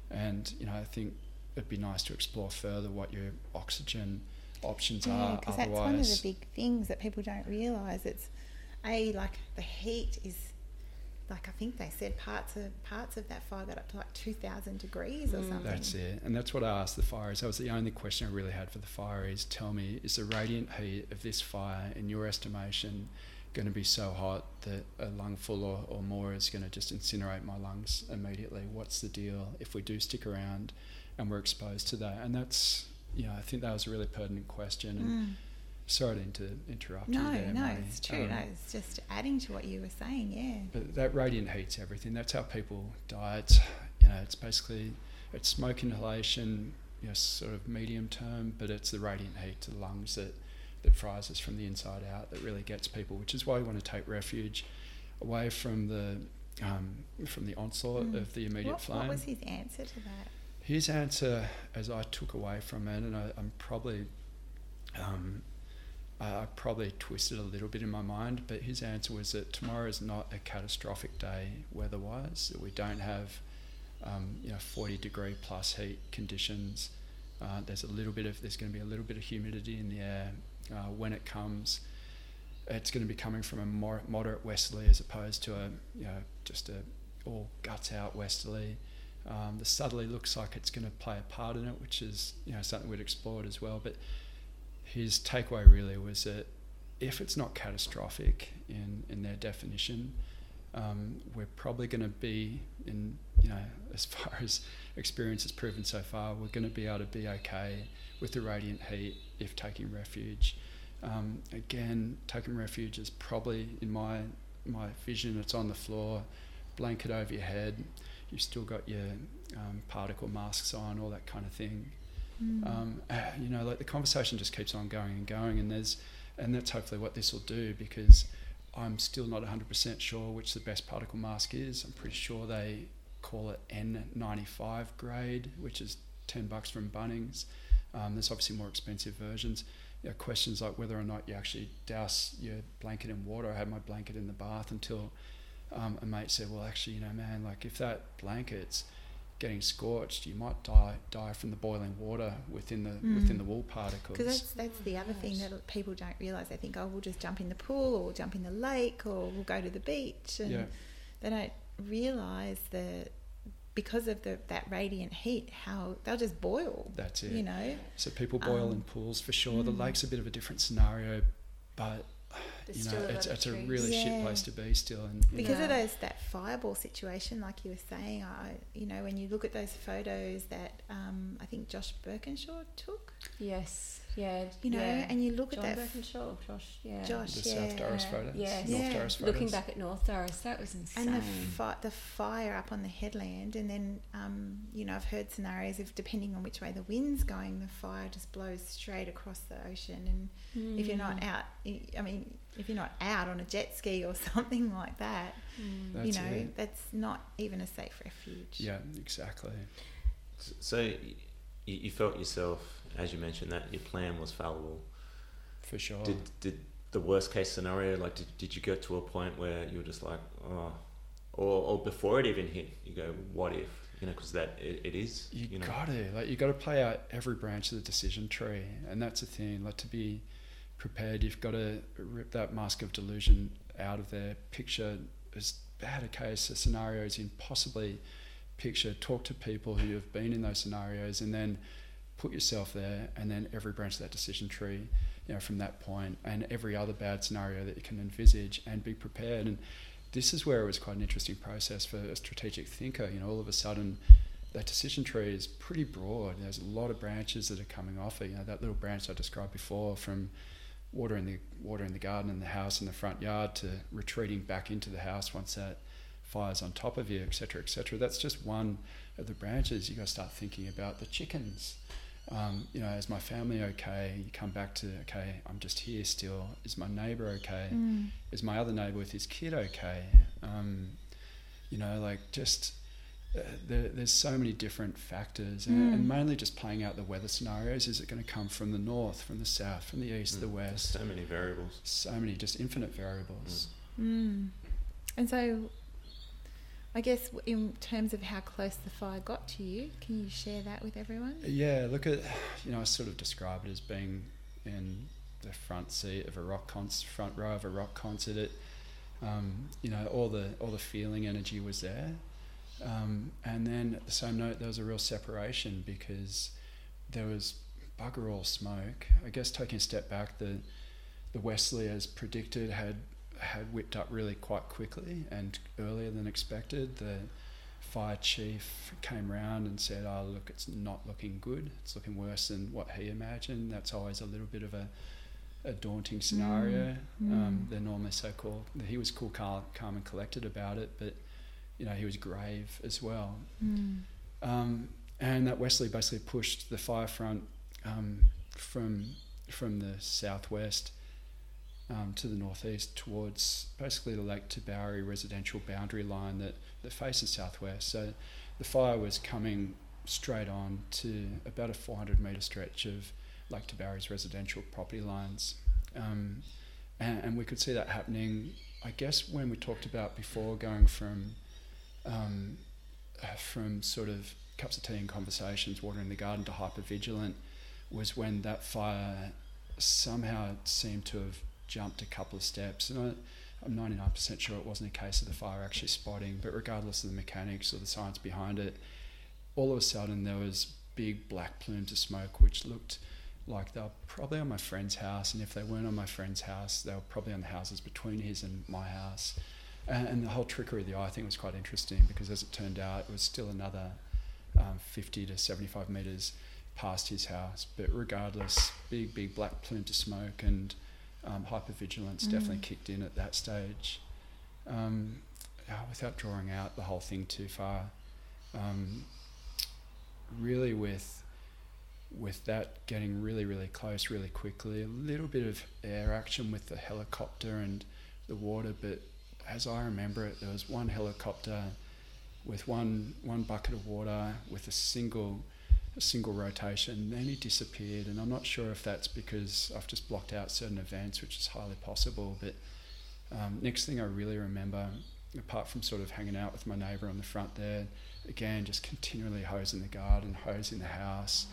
And you know, I think it'd be nice to explore further what your oxygen options Yeah, are. because that's one of the big things that people don't realise. It's a like the heat is like I think they said parts of parts of that fire got up to like two thousand degrees or Mm. something. That's it, and that's what I asked the fire. Is that was the only question I really had for the fire. Is tell me, is the radiant heat of this fire, in your estimation, going to be so hot that a lungful or, or more is going to just incinerate my lungs immediately? What's the deal if we do stick around and we're exposed to that? And that's, you know, I think that was a really pertinent question. And Mm. Sorry to inter- interrupt No, you there, no, it's true. Um, no, it's just adding to what you were saying. Yeah. but that radiant heat's everything. That's how people die. It's, you know, it's basically it's smoke inhalation, you know, sort of medium term, but it's the radiant heat to the lungs that that fries us from the inside out that really gets people. Which is why we want to take refuge away from the um, from the onslaught Mm. of the immediate What, flame. what was his answer to that? His answer, as I took away from it, and I, I'm probably, um, I, I probably twisted a little bit in my mind, but his answer was that tomorrow is not a catastrophic day weather-wise. That we don't have, um, you know, 40 degree plus heat conditions. Uh, there's a little bit of there's going to be a little bit of humidity in the air uh, when it comes. It's going to be coming from a more moderate westerly as opposed to a you know just a all guts out westerly. Um, the southerly looks like it's going to play a part in it, which is you know something we'd explored as well. But his takeaway really was that if it's not catastrophic in in their definition, um, we're probably going to be in you know as far as experience has proven so far, we're going to be able to be okay with the radiant heat if taking refuge. Um, again, taking refuge is probably in my my vision. It's on the floor, blanket over your head. You've still got your um, particle masks on, all that kind of thing. Mm. Um, [SIGHS] you know, like the conversation just keeps on going and going, and there's, and that's hopefully what this will do because I'm still not 100% sure which the best particle mask is. I'm pretty sure they call it N95 grade, which is 10 bucks from Bunnings. Um, there's obviously more expensive versions. You know, questions like whether or not you actually douse your blanket in water. I had my blanket in the bath until um, a mate said, "Well, actually, you know, man, like if that blanket's getting scorched, you might die die from the boiling water within the Mm. within the wool particles." Because that's that's the other thing that people don't realise. They think, oh, we'll just jump in the pool or we'll jump in the lake or we'll go to the beach, and yeah, they don't realise that because of the that radiant heat, how they'll just boil. that's it. You know, So people boil in Um, pools for sure. The mm. lake's a bit of a different scenario, but There's you know, a it's, it's a really Yeah. shit place to be still. And because know, of those that fireball situation, like you were saying. I, you know, when you look at those photos that um, I think Josh Birkinshaw took, Yes. Yeah. you know, yeah. and you look John at that. f- Birkinshaw, Josh. Yeah. Josh, the yeah. South Durras photos, Yes. North Yeah. Durras photos. Looking back at North Durras, that was insane. and the fi- the fire up on the headland, and then um, you know I've heard scenarios of depending on which way the wind's going, the fire just blows straight across the ocean. And if you're not Mm. out, I I mean, if you're not out on a jet ski or [LAUGHS] something like that, Mm. You know, it. that's not even a safe refuge. yeah, exactly. So you, you felt yourself, as you mentioned, that your plan was fallible. For sure. Did did the worst case scenario like did, did you get to a point where you were just like oh, or or before it even hit, you go what if you know because that it, it is you, you know got to like you got to play out every branch of the decision tree, and that's the thing. Like to be prepared, you've got to rip that mask of delusion out of there. Picture as bad a case, a scenario as you can possibly picture. Talk to people who have been in those scenarios, and then put yourself there, and then every branch of that decision tree, you know, from that point, and every other bad scenario that you can envisage, and be prepared. And this is where it was quite an interesting process for a strategic thinker. You know, all of a sudden, that decision tree is pretty broad. There's a lot of branches that are coming off it. You know, that little branch I described before, from watering the watering the garden and the house and the front yard to retreating back into the house once that fire's on top of you, etc., etc. That's just one of the branches. You got to start thinking about the chickens. Um, you know, is my family okay? You come back to okay, I'm just here still. Is my neighbour okay? Mm. is my other neighbour with his kid okay? Um, you know, like just uh, there, there's so many different factors, and, and Mm. mainly just playing out the weather scenarios. Is it going to come from the north, from the south, from the east, the Mm, there's west? so many variables So many, just infinite variables. Mm. And so, I guess in terms of how close the fire got to you, can you share that with everyone? Yeah, look at, you know, I sort of describe it as being in the front seat of a rock concert, front row of a rock concert. It, um, you know, all the all the feeling energy was there. Um, and then at the same note, there was a real separation because there was bugger all smoke. I guess taking a step back, the the westerly, as predicted, had had whipped up really quite quickly and earlier than expected. The fire chief came round and said, "Oh, look, it's not looking good. It's looking worse than what he imagined." That's always a little bit of a a daunting scenario. Mm. Um, Mm. they're normally so cool. He was cool, calm, calm and collected about it, but you know he was grave as well. Mm. Um, and that westerly basically pushed the fire front um, from from the southwest um, to the northeast towards basically the Lake Tabourie residential boundary line that, that faces southwest. So the fire was coming straight on to about a 400 metre stretch of Lake Tabourie's residential property lines. Um, and, and we could see that happening, I guess, when we talked about before going from um, from sort of cups of tea and conversations, watering the garden to hypervigilant, was when that fire somehow seemed to have jumped a couple of steps. And I, I'm 99% sure it wasn't a case of the fire actually spotting, but regardless of the mechanics or the science behind it, all of a sudden there was big black plumes of smoke which looked like they were probably on my friend's house, and if they weren't on my friend's house, they were probably on the houses between his and my house. And, and the whole trickery of the eye thing was quite interesting because, as it turned out, it was still another um, 50 to 75 metres past his house. But regardless, big, big black plumes of smoke and um, hypervigilance Mm. definitely kicked in at that stage. Um, without drawing out the whole thing too far, um, really with with that getting really, really close really quickly, a little bit of air action with the helicopter and the water, but as I remember it, there was one helicopter with one one bucket of water with a single a single rotation. Then he disappeared, and I'm not sure if that's because I've just blocked out certain events, which is highly possible. But um, next thing I really remember, apart from sort of hanging out with my neighbour on the front there, again just continually hosing the garden, hosing the house,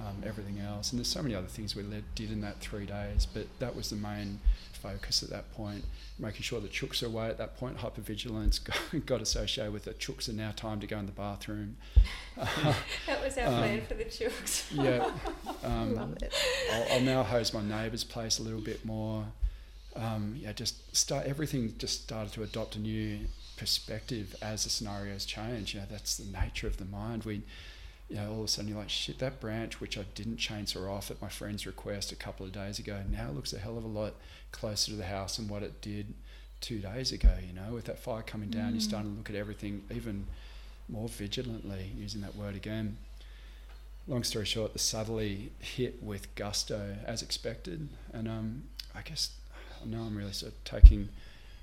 um, everything else. And there's so many other things we led, did in that three days, but that was the main focus at that point. Making sure the chooks are away at that point, hypervigilance [LAUGHS] got, got associated with the chooks are now time to go in the bathroom. [LAUGHS] That was our Um, plan for the chooks. yeah. [LAUGHS] Um, Love it. I'll, I'll now hose my neighbour's place a little bit more. Um, yeah, just start everything. Just started to adopt a new perspective as the scenarios change. You know, that's the nature of the mind. We, you know, all of a sudden you're like, shit, that branch which I didn't chainsaw off at my friend's request a couple of days ago now looks a hell of a lot closer to the house than what it did two days ago. You know, with that fire coming down, you're Mm. starting to look at everything even more vigilantly, using that word again long story short, the southerly hit with gusto as expected. And um, I guess I know I'm really sort of taking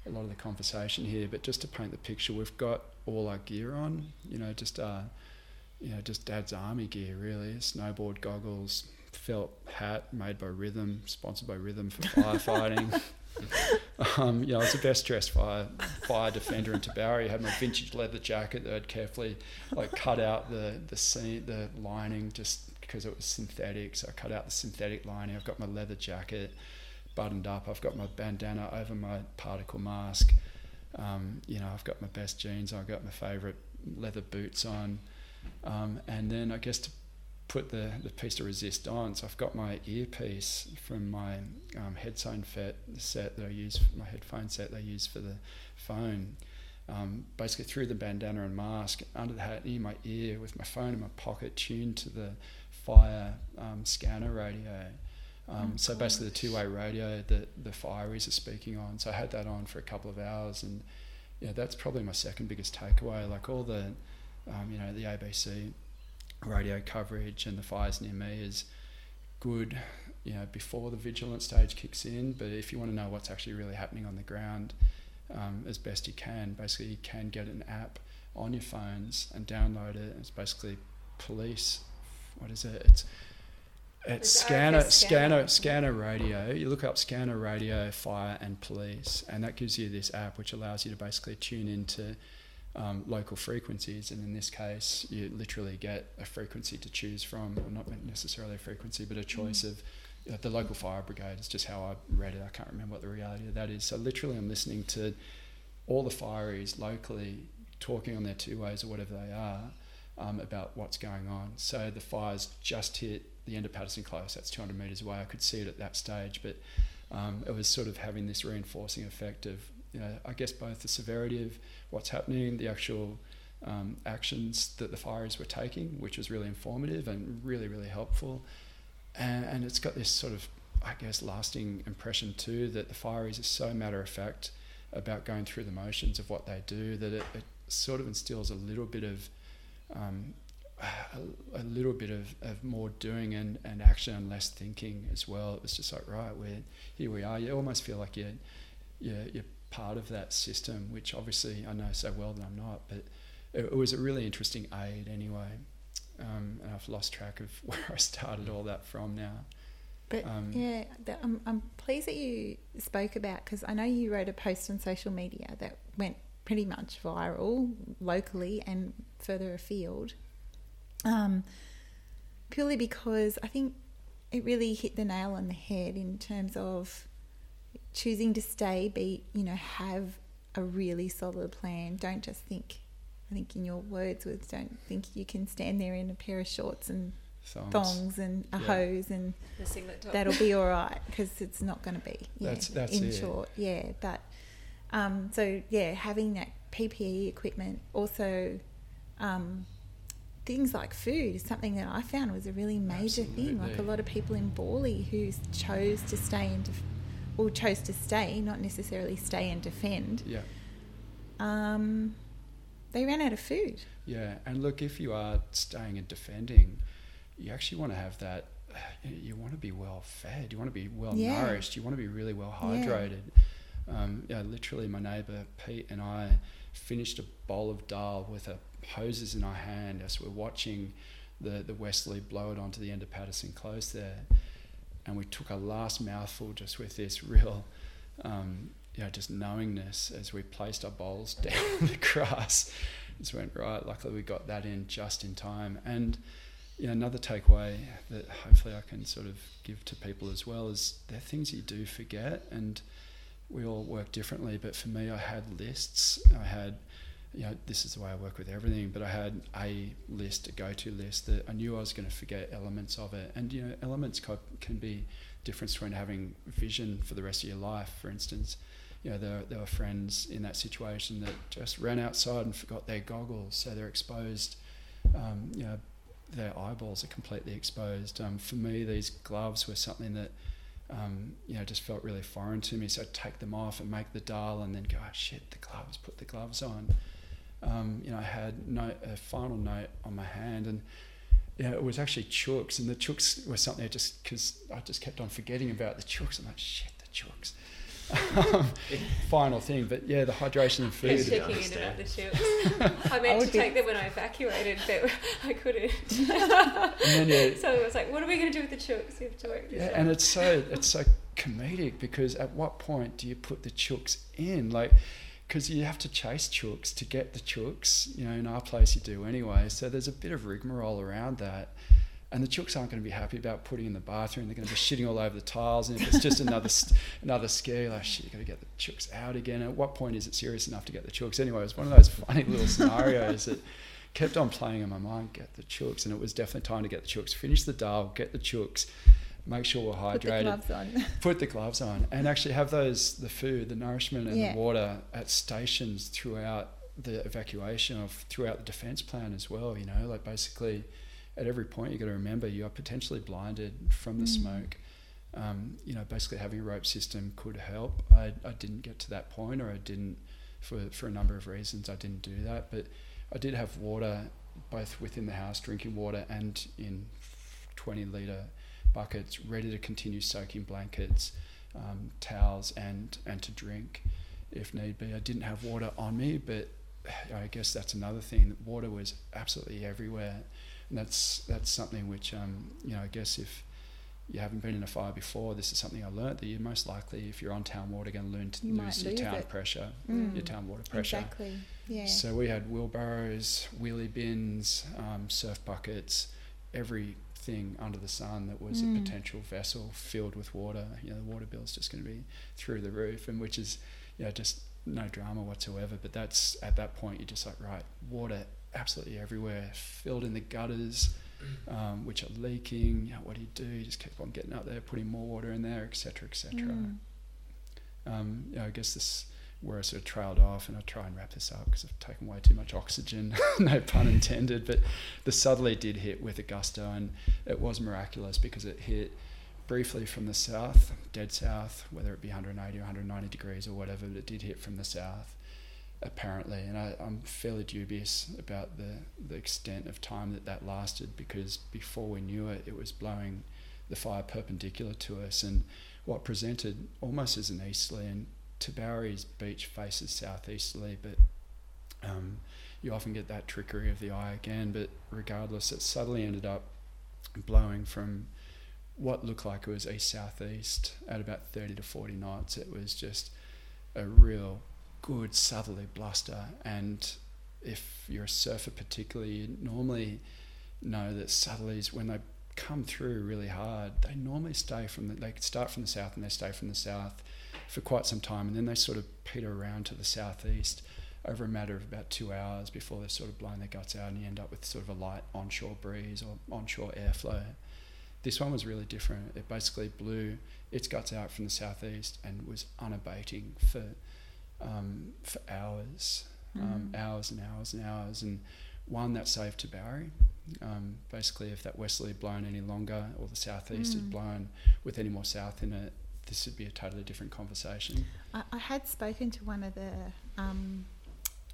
a lot of the conversation here, but just to paint the picture, we've got all our gear on. You know, just uh, you know, just Dad's army gear really. Snowboard goggles, felt hat made by Rhythm, sponsored by Rhythm for firefighting. [LAUGHS] um, you know, I was the best dressed fire fire defender in Tabourie. I had my vintage leather jacket that I'd carefully like cut out the the seam, the lining just because it was synthetic. So I cut out the synthetic lining. I've got my leather jacket buttoned up. I've got my bandana over my particle mask. Um, you know, I've got my best jeans. I've got my favourite leather boots on. Um, and then I guess to put the, the piece to resist on, so I've got my earpiece from my um, headphone set that I use, my headphone set that I use for the phone. Um, basically through the bandana and mask, under the hat, in my ear, with my phone in my pocket, tuned to the fire um, scanner radio. Um, Oh, so basically, the two-way radio that the fireys are speaking on. So I had that on for a couple of hours, and yeah, that's probably my second biggest takeaway. Like all the, um, you know, the ABC radio coverage and the fires near me is good, you know, before the vigilant stage kicks in. But if you want to know what's actually really happening on the ground, um, as best you can, basically you can get an app on your phones and download it. It's basically police. What is it? It's it's It's scanner, RFS scanner, scanner. scanner radio. You look up scanner radio, fire, and police, and that gives you this app which allows you to basically tune into um, local frequencies. And in this case, you literally get a frequency to choose from, or not necessarily a frequency, but a choice of uh, the local fire brigade is just how I read it. I can't remember what the reality of that is. So literally, I'm listening to all the fireys locally talking on their two ways or whatever they are um, about what's going on. So the fires just hit the end of Patterson Close. That's 200 metres away. I could see it at that stage, but um, it was sort of having this reinforcing effect of, you know, I guess both the severity of what's happening, the actual um, actions that the fires were taking, which was really informative and really, really helpful. And, and it's got this sort of, I guess, lasting impression too that the fireys are so matter of fact about going through the motions of what they do that it, it sort of instills a little bit of um, a, a, little bit of, of more doing and, and action and less thinking as well. It was just like, right, we're, here we are. You almost feel like you're, you're, you're part of that system, which obviously I know so well that I'm not, but it, it was a really interesting aid anyway. Um, and I've lost track of [LAUGHS] where I started all that from now. But um, yeah, I'm, I'm pleased that you spoke about because I know you wrote a post on social media that went pretty much viral locally and further afield. Um, purely because I think it really hit the nail on the head in terms of choosing to stay, be you know, have a really solid plan. Don't just think. I think in your words was don't think you can stand there in a pair of shorts and thongs, thongs and a yeah. hose and that'll be all right because it's not going to be. Yeah, that's, that's in it. short. Yeah, but um, so yeah, having that PPE equipment also. Um, things like food is something that I found was a really major Absolutely. thing. Like a lot of people in Bawley who chose to stay and well chose to stay, not necessarily stay and defend. Yeah. Um, they ran out of food. Yeah, and look, if you are staying and defending, you actually want to have that. [SIGHS] You want to be well fed. You want to be well yeah. nourished. You want to be really well hydrated. Yeah. Um, yeah, literally, my neighbour Pete and I finished a bowl of dal with a hoses in our hand as we're watching the, the Westerly blow it onto the end of Patterson Close there. And we took a last mouthful just with this real, um, you know, just knowingness as we placed our bowls [LAUGHS] down the grass. Just went, right, luckily we got that in just in time. And, you know, another takeaway that hopefully I can sort of give to people as well is there are things you do forget and we all work differently. But for me, I had lists. I had you know, this is the way I work with everything, but I had a list, a go to list that I knew I was going to forget elements of it. And, you know, elements can be difference between having vision for the rest of your life. For instance, you know, there, there were friends in that situation that just ran outside and forgot their goggles, so they're exposed. Um, you know, their eyeballs are completely exposed. Um, for me, these gloves were something that um, you know just felt really foreign to me. So I'd take them off and make the dal, and then go, oh, shit, the gloves. Put the gloves on um, you know, I had note, a final note on my hand, and yeah, it was actually chooks, and the chooks were something I just because I just kept on forgetting about the chooks. I'm like, shit, the chooks. um, [LAUGHS] final thing, but yeah, the hydration and food. Just checking in about the chooks. I meant I to take them when I evacuated, but [LAUGHS] I couldn't. [LAUGHS] then, yeah, so it was like, what are we going to do with the chooks? We have to work. Yeah, and it's so it's so comedic because at what point do you put the chooks in? Like because you have to chase chooks to get the chooks. You know, in our place you do anyway. So there's a bit of rigmarole around that. And the chooks aren't going to be happy about putting in the bathroom. They're going to be shitting all over the tiles. And if it's just another [LAUGHS] another scare, like shit, you got to get the chooks out again. At what point is it serious enough to get the chooks? Anyway, it was one of those [LAUGHS] funny little scenarios that kept on playing in my mind. Get the chooks, and it was definitely time to get the chooks. Finish the dal, get the chooks, make sure we're hydrated. Put the gloves on. [LAUGHS] put the gloves on, and actually have those the food, the nourishment, and yeah. the water at stations throughout the evacuation of throughout the defence plan as well. You know, like basically at every point you got to remember you are potentially blinded from the mm. smoke. Um, you know, basically having a rope system could help. I, I didn't get to that point, or I didn't for for a number of reasons. I didn't do that, but I did have water both within the house, drinking water, and in 20 litre buckets ready to continue soaking blankets, um, towels, and, and to drink if need be. I didn't have water on me, but I guess that's another thing. Water was absolutely everywhere, and that's that's something which um, you know I guess if you haven't been in a fire before, this is something I learnt that you're most likely, if you're on town water, going to learn to you lose your town it. pressure, mm. your town water pressure. Exactly. Yeah. So we had wheelbarrows, wheelie bins, um, surf buckets, everything under the sun that was Mm. a potential vessel filled with water. You know, the water bill is just going to be through the roof, and which is, you know, just no drama whatsoever. But that's at that point you're just like, right, water absolutely everywhere, filled in the gutters, [CLEARS THROAT] um, which are leaking. You know, what do you do? You just keep on getting up there, putting more water in there, etc., etc. Mm. Um, you know, I guess this where I sort of trailed off, and I'll try and wrap this up because I've taken way too much oxygen, [LAUGHS] no pun intended. But the southerly did hit with a gusto, and it was miraculous because it hit briefly from the south, dead south, whether it be 180 or 190 degrees or whatever, but it did hit from the south, apparently. And I, I'm fairly dubious about the, the extent of time that that lasted because before we knew it, it was blowing the fire perpendicular to us. And what presented almost as an easterly, and Tabourie's beach faces southeasterly, but um, you often get that trickery of the eye again. But regardless, it suddenly ended up blowing from what looked like it was east southeast at about 30 to 40 knots. It was just a real good southerly bluster. And if you're a surfer, particularly, you normally know that southerlies, when they come through really hard, they normally stay from the, they start from the south and they stay from the south for quite some time, and then they sort of peter around to the southeast over a matter of about two hours before they've sort of blown their guts out, and you end up with sort of a light onshore breeze or onshore airflow. This one was really different. It basically blew its guts out from the southeast and was unabating for um, for hours, um, Mm. hours and hours and hours, and one that saved Tabourie. Um, basically, if that westerly had blown any longer or the southeast had Mm. blown with any more south in it, this would be a totally different conversation. I, I had spoken to one of the um,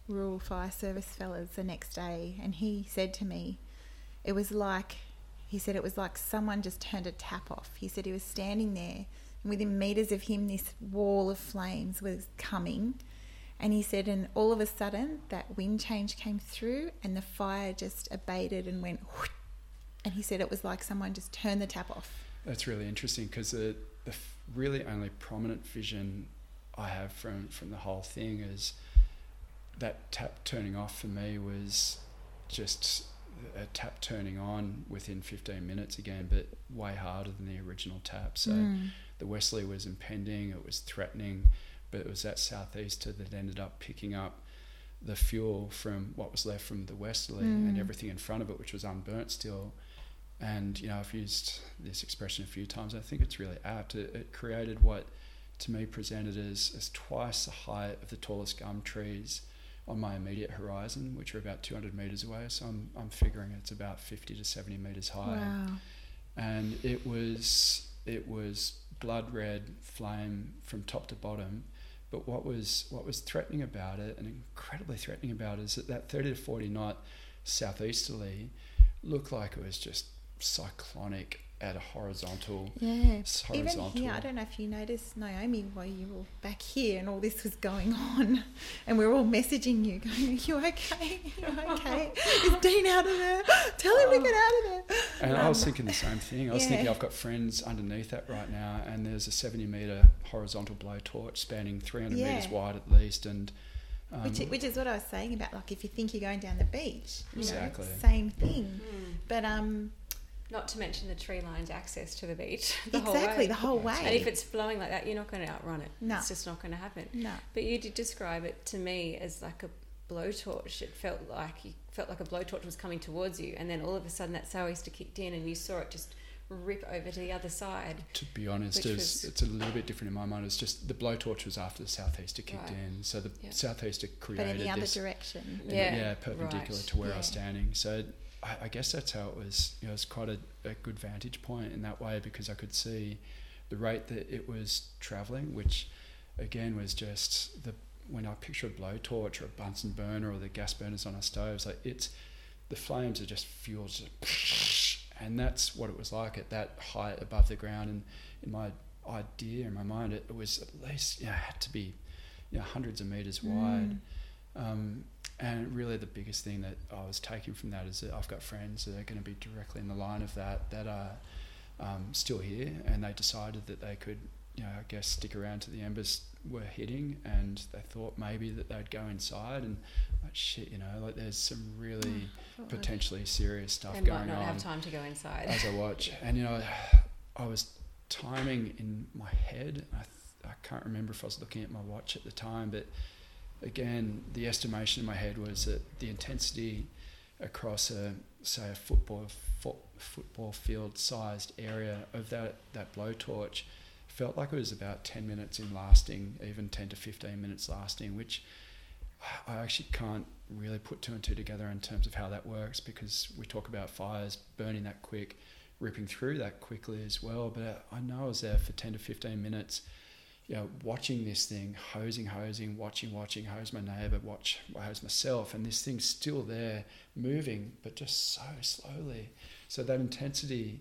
rural fire service fellas the next day, and he said to me, it was like, he said it was like someone just turned a tap off. He said he was standing there, and within meters of him, this wall of flames was coming. And he said, and all of a sudden, that wind change came through, and the fire just abated and went. whoosh. And he said it was like someone just turned the tap off. That's really interesting because the, the really only prominent vision I have from, from the whole thing is that tap turning off for me was just a tap turning on within 15 minutes again, but way harder than the original tap. So Mm. the westerly was impending, it was threatening, but it was that southeaster that ended up picking up the fuel from what was left from the westerly and Mm. everything in front of it, which was unburnt still. And you know, I've used this expression a few times. I think it's really apt. It, it created what, to me, presented as, as twice the height of the tallest gum trees on my immediate horizon, which are about 200 meters away. So I'm, I'm figuring it's about 50 to 70 meters high Wow. and it was it was blood red flame from top to bottom. But what was what was threatening about it, and incredibly threatening about it, is that that thirty to forty knot southeasterly looked like it was just cyclonic at a horizontal. Yeah. s- Even here, I don't know if you noticed, Naomi, while you were back here and all this was going on, and we were all messaging you, going, Are you okay? Are you okay? Is [LAUGHS] Dean out of there? Tell him to get out of there. And I was Um, thinking the same thing. I was yeah. thinking I've got friends underneath that right now, and there's a 70 meter horizontal blowtorch spanning 300 meters wide at least, and um, which, which is what I was saying about, like, if you think you're going down the beach, you Exactly. know, same thing. Mm. But um, Not to mention the tree lined access to the beach. [LAUGHS] The exactly, way. the whole way. And if it's blowing like that, you're not going to outrun it. No. It's just not going to happen. no. But you did describe it to me as like a blowtorch. It felt like you felt like a blowtorch was coming towards you, and then all of a sudden that sou'easter kicked in, and you saw it just rip over to the other side. To be honest, Which it's, was- it's a little bit different in my mind. It's just the blowtorch was after the southeaster kicked Right. in, so the Yeah. southeaster But created in the other this, direction. in the- Yeah, yeah, perpendicular right. to where I was standing. So I, I guess that's how it was. You know, it's quite a, a good vantage point in that way because I could see the rate that it was traveling, which again was just the when I picture a blowtorch or a Bunsen burner or the gas burners on our stoves, like it's the flames are just fuel, just [LAUGHS] and that's what it was like at that height above the ground. And in my idea, in my mind, it, it was at least you know, it had to be you know, hundreds of meters mm. wide. Um, and really, the biggest thing that I was taking from that is that I've got friends that are going to be directly in the line of that that are um, still here, and they decided that they could, you know, I guess stick around to the embers were hitting, and they thought maybe that they'd go inside, and I shit, you know, like there's some really God. potentially serious stuff They might going not on have time to go inside. as I [LAUGHS] watch. And you know, I was timing in my head. I, th- I can't remember if I was looking at my watch at the time, but again, the estimation in my head was that the intensity across a say a football fo- football field sized area of that that blowtorch felt like it was about 10 minutes in lasting, even 10 to 15 minutes lasting, which I actually can't really put two and two together in terms of how that works because we talk about fires burning that quick, ripping through that quickly as well. But I know I was there for 10 to 15 minutes, you know, watching this thing, hosing, hosing, watching, watching, hose my neighbour, watch, hose myself, and this thing's still there, moving, but just so slowly. So that intensity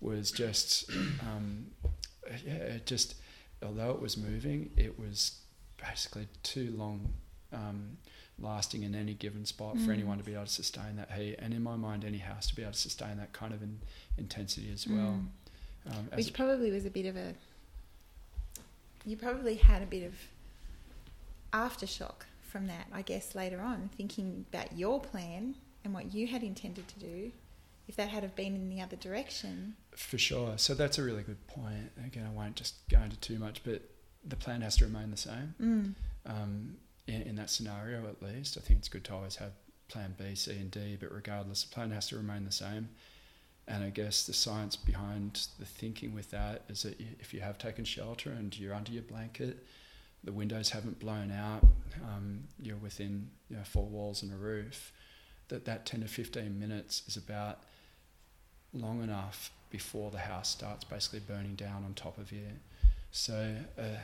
was just, [CLEARS THROAT] um, yeah, it just, although it was moving, it was basically too long um, lasting in any given spot for Mm. anyone to be able to sustain that heat. And in my mind, any house to be able to sustain that kind of in, intensity as well. Mm. Um, Which probably was a bit of a. You probably had a bit of aftershock from that, I guess, later on, thinking about your plan and what you had intended to do. If that had have been in the other direction, For sure. So that's a really good point. Again, I won't just go into too much, but the plan has to remain the same. mm. Um, in, in that scenario, at least, I think it's good to always have plan B, C, and D, but regardless, the plan has to remain the same. And I guess the science behind the thinking with that is that if you have taken shelter and you're under your blanket, the windows haven't blown out, um, you're within you know, four walls and a roof, that that 10 to 15 minutes is about long enough before the house starts basically burning down on top of you. So a,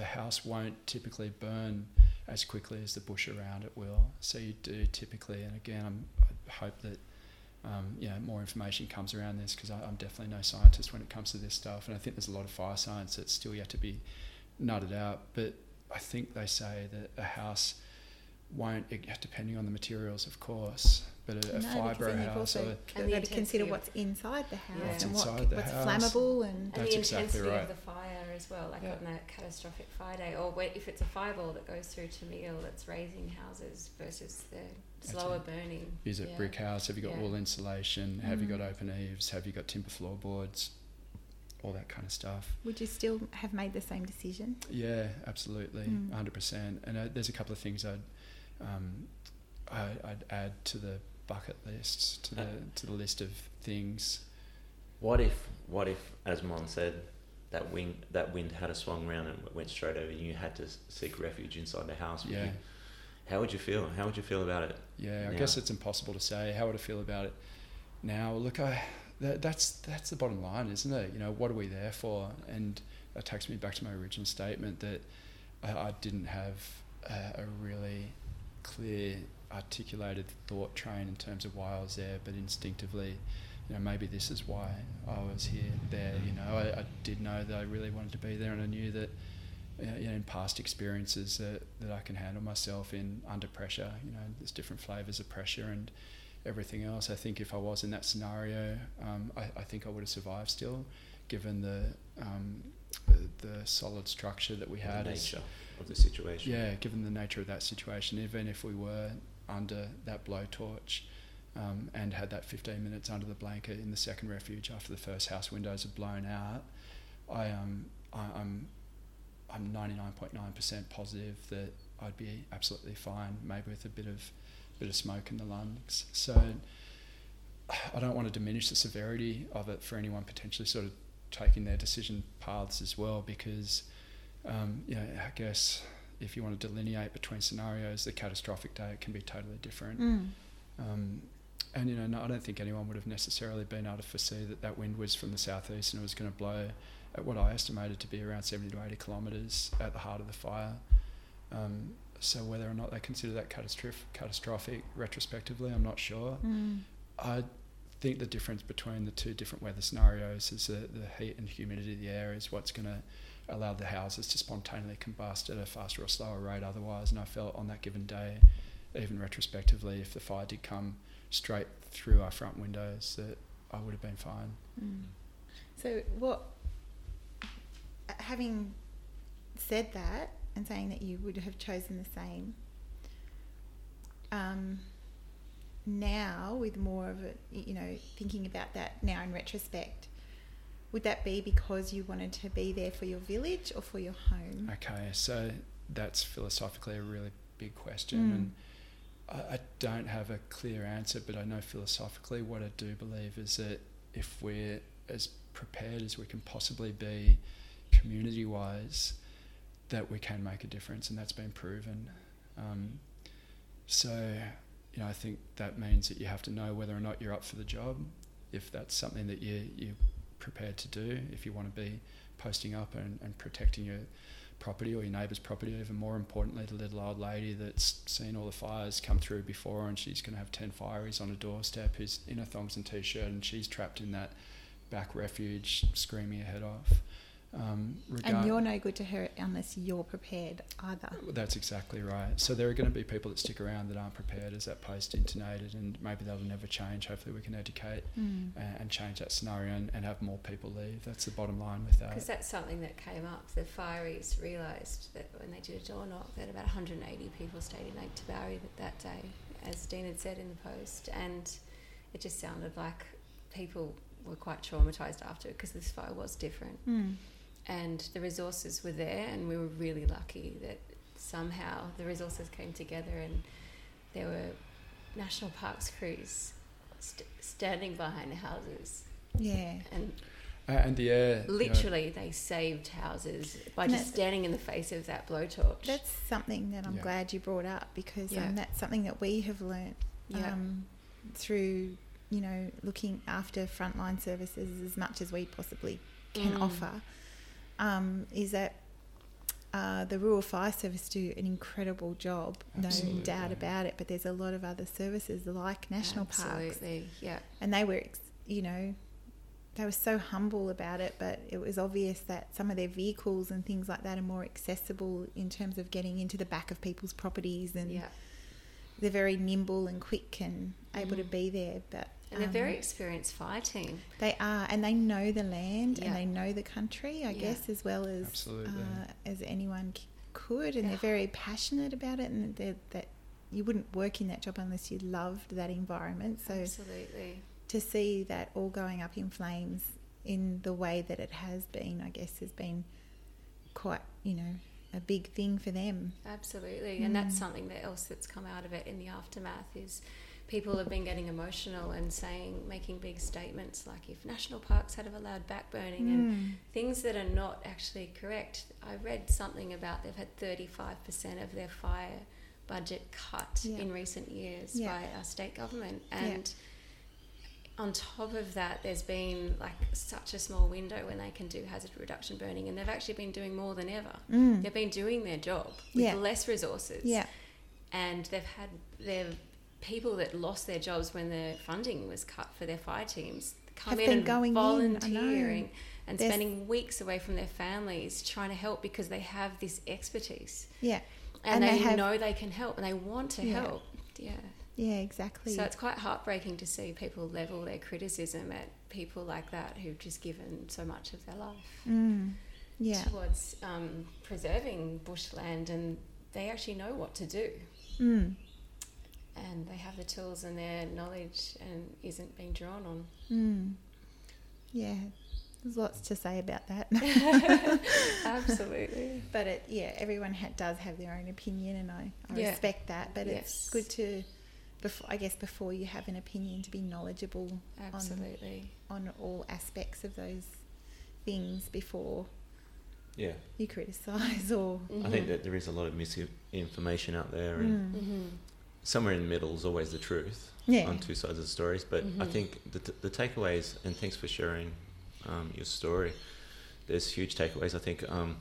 a house won't typically burn as quickly as the bush around it will. So you do typically, and again, I'm, I hope that um, you know more information comes around this because I'm definitely no scientist when it comes to this stuff, and I think there's a lot of fire science that's still yet to be nutted out. But I think they say that a house won't, depending on the materials, of course, but a, a No, because fibro you've house. also Or, got And the to consider what's inside the house Yeah. What's and what, the what's house. flammable and And That's the exactly intensity right. of the fire as well, like Yeah. on that catastrophic fire day, or if it's a fireball that goes through to meal that's razing houses versus the slower it. burning. is it Yeah. brick house? Have you got Yeah. wall insulation? Have you Mm. got open eaves? Have you got timber floorboards? All that kind of stuff. would you still have made the same decision? Yeah, absolutely, Mm. hundred percent. And uh, there's a couple of things I'd um, I, I'd add to the bucket list to the Uh. to the list of things. What if, what if, as Mon said, that wind, that wind had a swung round and went straight over you, and you had to seek refuge inside the house? Yeah, you- how would you feel? How would you feel about it? yeah. I Yeah. guess it's impossible to say. How would I feel about it now? Look, I that, that's that's the bottom line, isn't it? You know, what are we there for? And that takes me back to my original statement that I, I didn't have a, a really clear, articulated thought train in terms of why I was there, but instinctively, you know, maybe this is why I was here, there. You know, I, I did know that I really wanted to be there, and I knew that, uh, you know, in past experiences that, that I can handle myself in under pressure. You know, there's different flavors of pressure and everything else. I think if I was in that scenario, um, I, I think I would have survived still, given the um, the, the solid structure that we had. the as- nature of the situation. yeah, given the nature of that situation, even if we were under that blowtorch um, and had that 15 minutes under the blanket in the second refuge after the first house windows had blown out, I um I, I'm I'm 99.9% positive that I'd be absolutely fine, maybe with a bit of bit of smoke in the lungs. So I don't want to diminish the severity of it for anyone potentially sort of taking their decision paths as well, because um, you know, I guess if you want to delineate between scenarios, the catastrophic day can be totally different. Mm. Um, and you know, no, I don't think anyone would have necessarily been able to foresee that that wind was from the southeast and it was going to blow at what I estimated to be around 70 to 80 kilometres at the heart of the fire. Um, so whether or not they consider that catastrophic, catastrophic retrospectively, I'm not sure. Mm. I think the difference between the two different weather scenarios is that the heat and humidity of the air is what's going to allow the houses to spontaneously combust at a faster or slower rate otherwise. And I felt on that given day, even retrospectively, if the fire did come straight through our front windows, that I would have been fine. Mm. So, what, having said that and saying that you would have chosen the same, now with more of it, you know, thinking about that now in retrospect, would that be because you wanted to be there for your village or for your home? Okay, so that's philosophically a really big question, Mm. and I, I don't have a clear answer, but I know philosophically what I do believe is that if we're as prepared as we can possibly be, community wise, that we can make a difference, and that's been proven. Um, so, you know, I think that means that you have to know whether or not you're up for the job, if that's something that you you're prepared to do, if you want to be posting up and, and protecting your property or your neighbour's property. Even more importantly, the little old lady that's seen all the fires come through before, and she's going to have ten fireys on her doorstep, who's in a thongs and t-shirt, and she's trapped in that back refuge, screaming her head off. Um, And you're no good to her unless you're prepared either. that's exactly right. So there are going to be people that stick around that aren't prepared as that post intonated, and maybe that'll never change. Hopefully, we can educate Mm. and, and change that scenario and, and have more people leave. That's the bottom line with that. Because that's something that came up. The fireys realised that when they did a door knock, that about 180 people stayed in Lake Tabourie that, that day, as Dean had said in the post. And it just sounded like people were quite traumatised after it because this fire was different. Mm. And the resources were there, and we were really lucky that somehow the resources came together and there were national parks crews st- standing behind the houses. Yeah. And Uh, and the air, you know, Literally, they saved houses by And just standing in the face of that blowtorch. That's something that I'm Yeah. glad you brought up because Yeah. um, that's something that we have learnt Yeah. um, through, you know, looking after frontline services as much as we possibly can Mm. offer. Um, is that uh, the Rural Fire Service do an incredible job, no doubt about it. But there's a lot of other services like national parks Absolutely, yeah. and they were you know they were so humble about it but it was obvious that some of their vehicles and things like that are more accessible in terms of getting into the back of people's properties and Yeah. they're very nimble and quick and able to Mhm. be there but And a um, very experienced fire team. they are and they know the land Yeah. and they know the country i Yeah. guess as well as Absolutely. uh, as anyone could and Yeah. they're very passionate about it and that you wouldn't work in that job unless you loved that environment so Absolutely. to see that all going up in flames in the way that it has been, I guess, has been quite, you know, a big thing for them. Absolutely. And that's Mm. something that else that's come out of it in the aftermath is people have been getting emotional and saying, making big statements like if national parks had have allowed backburning and Mm. things that are not actually correct. I read something about they've had 35% of their fire budget cut Yeah. in recent years Yeah. by our state government. Yeah. And on top of that, there's been like such a small window when they can do hazard reduction burning, and they've actually been doing more than ever. Mm. They've been doing their job with Yeah. less resources. Yeah, And they've had their people that lost their jobs when the funding was cut for their fire teams come in and going in, volunteering and There's- spending weeks away from their families trying to help because they have this expertise yeah, and, And they, they have- know they can help and they want to Yeah. help. Yeah. yeah, exactly. So it's quite heartbreaking to see people level their criticism at people like that who've just given so much of their life mm. Yeah, towards um, preserving bushland and they actually know what to do mm. And they have the tools and their knowledge and isn't being drawn on. Mm. yeah. There's lots to say about that. [LAUGHS] [LAUGHS] Absolutely. but it, yeah, everyone ha- does have their own opinion, and I, I Yeah. respect that. But Yes. it's good to, before, I guess, before you have an opinion, to be knowledgeable Absolutely. on all aspects of those things before Yeah, you criticise or I think that there is a lot of misinformation out there, and Mm. Somewhere in the middle is always the truth yeah on two sides of the stories. But I Mhm. think the, the takeaways, and thanks for sharing um, your story. There's huge takeaways. I think um,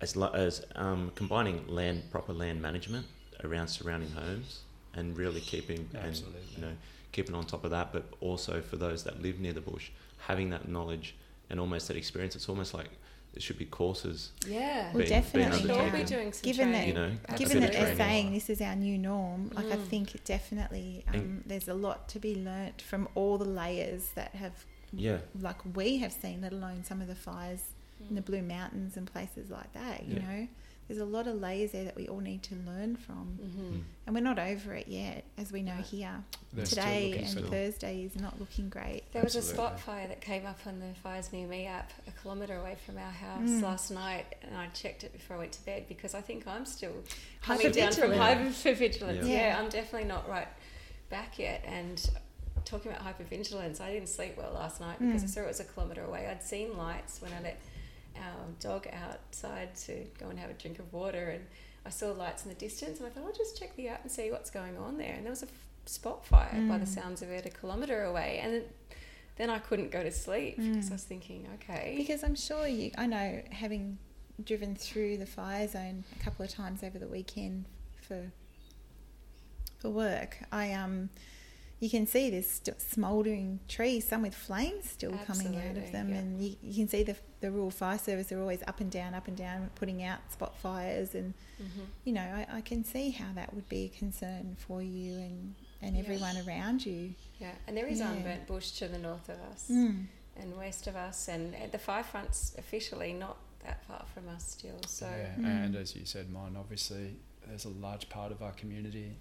as lo- as um, combining land proper land management around surrounding homes and really keeping and you know keeping on top of that, but also for those that live near the bush, having that knowledge and almost that experience. It's almost like there should be courses. Yeah. Well, being- definitely, being should all be undertaken. doing some Given that- You know, given that they're saying this is our new norm like i Mm. think definitely um, And- there's a lot to be learnt from all the layers that have Yeah, like we have seen let alone some of the fires in Mm. the blue mountains and places like that you Yeah. know there's a lot of layers there that we all need to learn from, Mm-hmm. and we're not over it yet, as we know No. here. They're Today and for- Thursday is not looking great. There was a spot fire that came up on the Fires Near Me app a kilometre away from our house Mm. last night, and I checked it before I went to bed because I think I'm still coming down Hypervigilant. from hypervigilance. Yeah. Yeah. I'm definitely not right back yet. And talking about hypervigilance, I didn't sleep well last night because I Mm. saw it was a kilometre away. I'd seen lights when I let our dog outside to go and have a drink of water, and I saw lights in the distance, and I thought I'll just check the app and see what's going on there. And there was a f- spot fire by the Mm. sounds of it a kilometre away, and then, then I couldn't go to sleep because Mm. I was thinking, okay, Because I'm sure you, I know, having driven through the fire zone a couple of times over the weekend for for work, I um, you can see there's st- smouldering trees, some with flames still coming out of them, yeah. and you, you can see the the rural fire service are always up and down, up and down, putting out spot fires, and Mhm. you know, I, I can see how that would be a concern for you and and Yeah. everyone around you. yeah, and there is Yeah. unburnt bush to the north of us. Mm. and west of us, and the fire front's officially not that far from us still. So yeah, Mm. and as you said, mine obviously there's a large part of our community,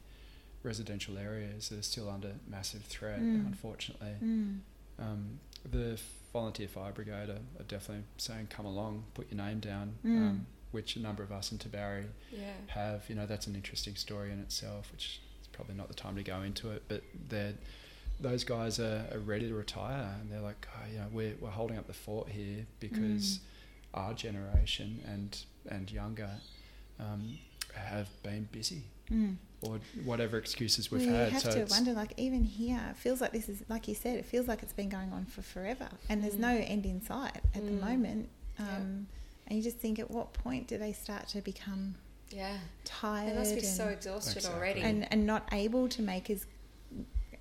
residential areas that are still under massive threat. Mm. Unfortunately, Mm. um, the volunteer fire brigade are, are definitely saying, "Come along, put your name down," Mm. um, which a number of us in Tabourie yeah, have. You know, that's an interesting story in itself, which is probably not the time to go into it. But they're those guys are, are ready to retire, and they're like, oh, you know, we're we're holding up the fort here because Mm. our generation and and younger um, have been busy Mm. Or whatever excuses we've we had. have so to wonder, like even here, it feels like this is, like you said, it feels like it's been going on for forever, and there's Mm. no end in sight at the Mm. moment. Yeah. Um, And you just think, at what point do they start to become yeah, tired they must be and, so exhausted Exactly. already. and and not able to make as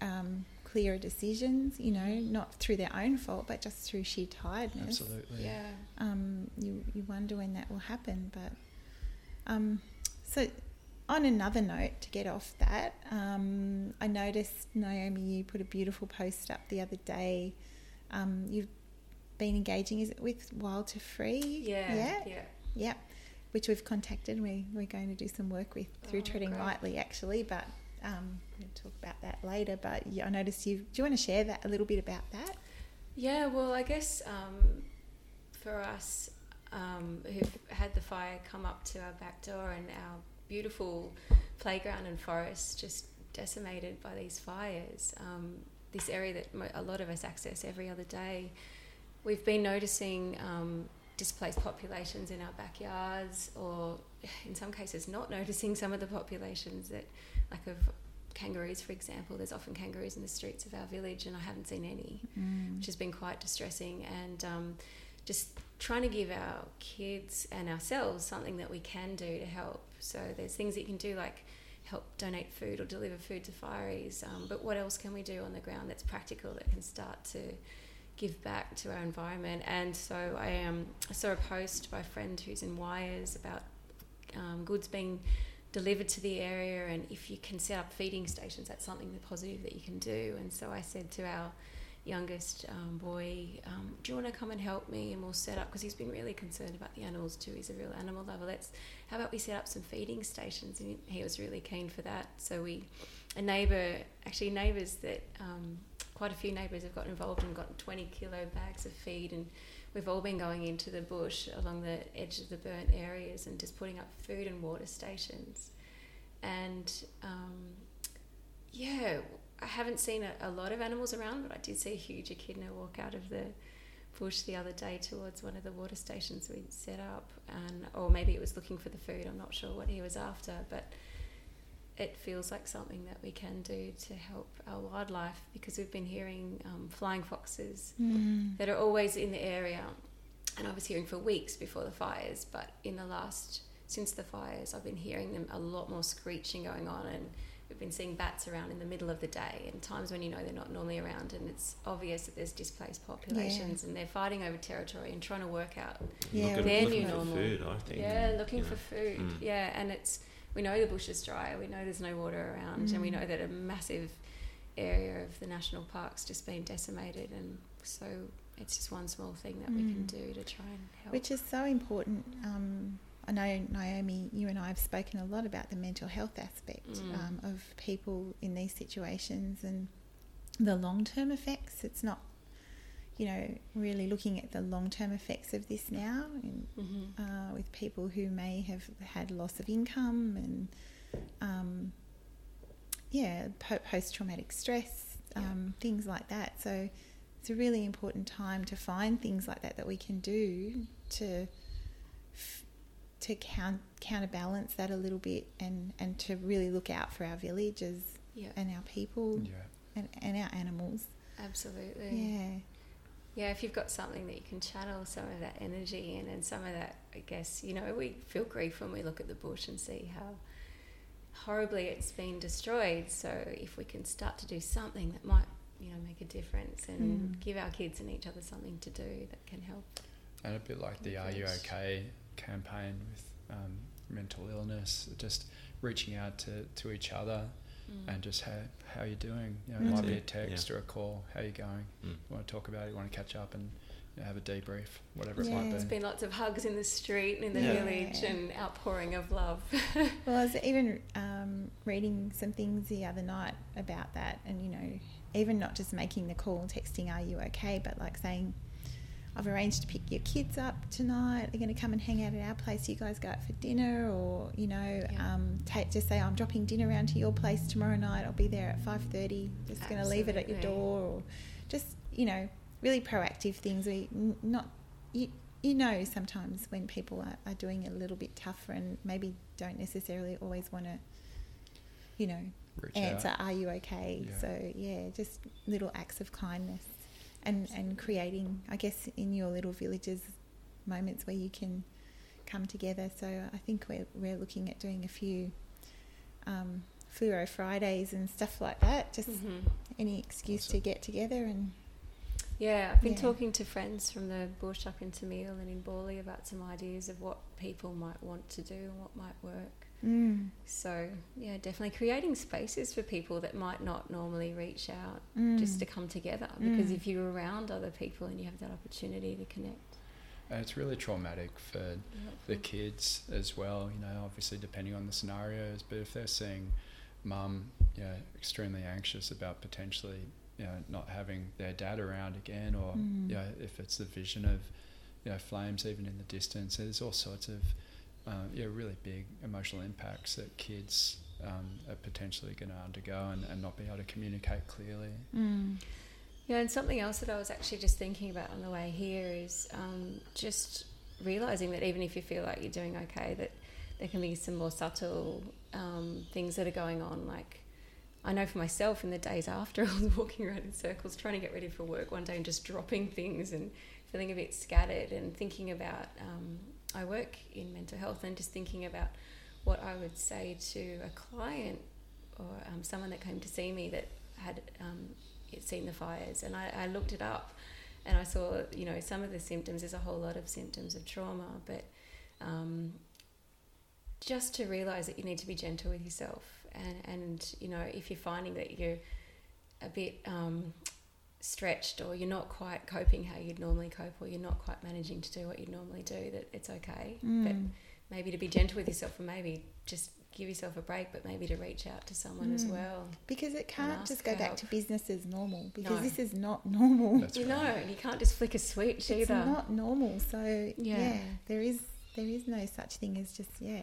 um, clear decisions? You know, not through their own fault, but just through sheer tiredness. absolutely. yeah, um, you you wonder when that will happen. But um, so, on another note, to get off that, um, I noticed Naomi, you put a beautiful post up the other day. Um, you've been engaging, is it with Wild to Free? yeah, yeah, yeah. Yep. Which we've contacted. We we're going to do some work with through Oh, Treading great. Lightly, actually, but. Um, we'll talk about that later, but yeah, I noticed you. Do you want to share that a little bit about that? Yeah, well, I guess um, for us um, who've had the fire come up to our back door and our beautiful playground and forest just decimated by these fires, um, this area that a lot of us access every other day, we've been noticing um, displaced populations in our backyards, or in some cases, not [LAUGHS] noticing some of the populations that, like of kangaroos, for example. There's often kangaroos in the streets of our village, and I haven't seen any Mm. which has been quite distressing and um, just trying to give our kids and ourselves something that we can do to help so there's things that you can do like help donate food or deliver food to fireys. Um, but what else can we do on the ground that's practical that can start to give back to our environment? And so I, um, saw a post by a friend who's in WIRES about um, goods being delivered to the area and if you can set up feeding stations that's something positive that you can do. And so I said to our youngest um, boy, um, do you want to come and help me? And we'll set up because he's been really concerned about the animals too. He's a real animal lover. Let's how about we set up some feeding stations? And he, was really keen for that. So we, a neighbour, actually neighbours that um, quite a few neighbours have got involved and got 20 kilo bags of feed and. We've all been going into the bush along the edge of the burnt areas and just putting up food and water stations. And um, yeah, I haven't seen a, a lot of animals around, but I did see a huge echidna walk out of the bush the other day towards one of the water stations we'd set up, and or maybe it was looking for the food. I'm not sure what he was after, but it feels like something that we can do to help our wildlife because we've been hearing um, flying foxes Mm. that are always in the area, and I was hearing for weeks before the fires, but in the last since the fires, I've been hearing them a lot more screeching going on, and we've been seeing bats around in the middle of the day, and times when you know they're not normally around, and it's obvious that there's displaced populations, and they're fighting over territory and trying to work out Yeah, looking, Their looking new for normal. food, I think. yeah, looking you for food. Mm. Yeah, and it's we know the bush is dry. We know there's no water around, and we Mm. know that a massive area of the national park's just been decimated, and so it's just one small thing that we can Mm. do to try and help. Which is so important. Um, I know Naomi, you and I have spoken a lot about the mental health aspect Mm. um, of people in these situations and the long term effects. It's not, you know, really looking at the long term effects of this now in, hmm uh, with people who may have had loss of income and, um, yeah, post traumatic stress, Yeah. um, things like that. So it's a really important time to find things like that that we can do to to count, counterbalance that a little bit and, and to really look out for our villages Yeah, and our people Yeah. and, and our animals. absolutely. Yeah. Yeah, if you've got something that you can channel some of that energy in and some of that, I guess, you know, we feel grief when we look at the bush and see how horribly it's been destroyed. So if we can start to do something that might, you know, make a difference and Mm. give our kids and each other something to do that can help. And a bit like the Are You Yes. OK campaign with um, mental illness, just reaching out to, to each other Mm. and just how how you're doing. You know, it might be a That's it, text or a call. How you going? Mm. You want to talk about it? You want to catch up and you know, have a debrief, whatever it Yeah. might There's be. been lots of hugs in the street and in the Yeah. village Yeah. and outpouring of love. [LAUGHS] Well, I was even um, reading some things the other night about that, and you know, even not just making the call and texting, "Are you okay?" but like saying, "I've arranged to pick your kids up tonight. They're going to come and hang out at our place. You guys go out for dinner, or you know, Yeah. um, take just say I'm dropping dinner around to your place tomorrow night. I'll be there at five thirty. Just going to leave it at your door, or just you know, really proactive things. We not you, you know sometimes when people are, are doing it a little bit tougher and maybe don't necessarily always want to you know Reach answer out. are you okay Yeah. so yeah just little acts of kindness and and creating i guess in your little villages moments where you can come together so i think we're, we're looking at doing a few um, fluoro fridays and stuff like that just Mhm. any excuse to get together and Yeah, I've been Yeah. talking to friends from the bush up in Termeil and in Bawley about some ideas of what people might want to do and what might work. Mm, So, yeah, definitely creating spaces for people that might not normally reach out mm, just to come together. Because Mm. if you're around other people and you have that opportunity to connect, And it's really traumatic for the kids as well. You know, obviously depending on the scenarios, but if they're seeing mum, you know, extremely anxious about potentially, you know, not having their dad around again, or Mm. you know, if it's the vision of, you know, flames even in the distance, there's all sorts of, uh, yeah, really big emotional impacts that kids um, are potentially going to undergo and, and not be able to communicate clearly. mm, Yeah, and something else that I was actually just thinking about on the way here is um, just realizing that even if you feel like you're doing okay, that there can be some more subtle um, things that are going on. Like, I know for myself, in the days after, [LAUGHS] I was walking around in circles trying to get ready for work one day and just dropping things and feeling a bit scattered and thinking about. Um, I work in mental health and just thinking about what I would say to a client or um, someone that came to see me that had um, seen the fires, and I, I looked it up, and I saw you know some of the symptoms. There's a whole lot of symptoms of trauma, but um, just to realize that you need to be gentle with yourself, and and you know if you're finding that you're a bit um, stretched or you're not quite coping how you'd normally cope, or you're not quite managing to do what you'd normally do, that it's okay. But mm. maybe to be gentle with yourself and maybe just give yourself a break, but maybe to reach out to someone as Mm. well. because it can't just go for back to business as normal because No. this is not normal That's you right. know, and you can't just flick a switch it's either. not normal. So Yeah. yeah. there is there is no such thing as just yeah.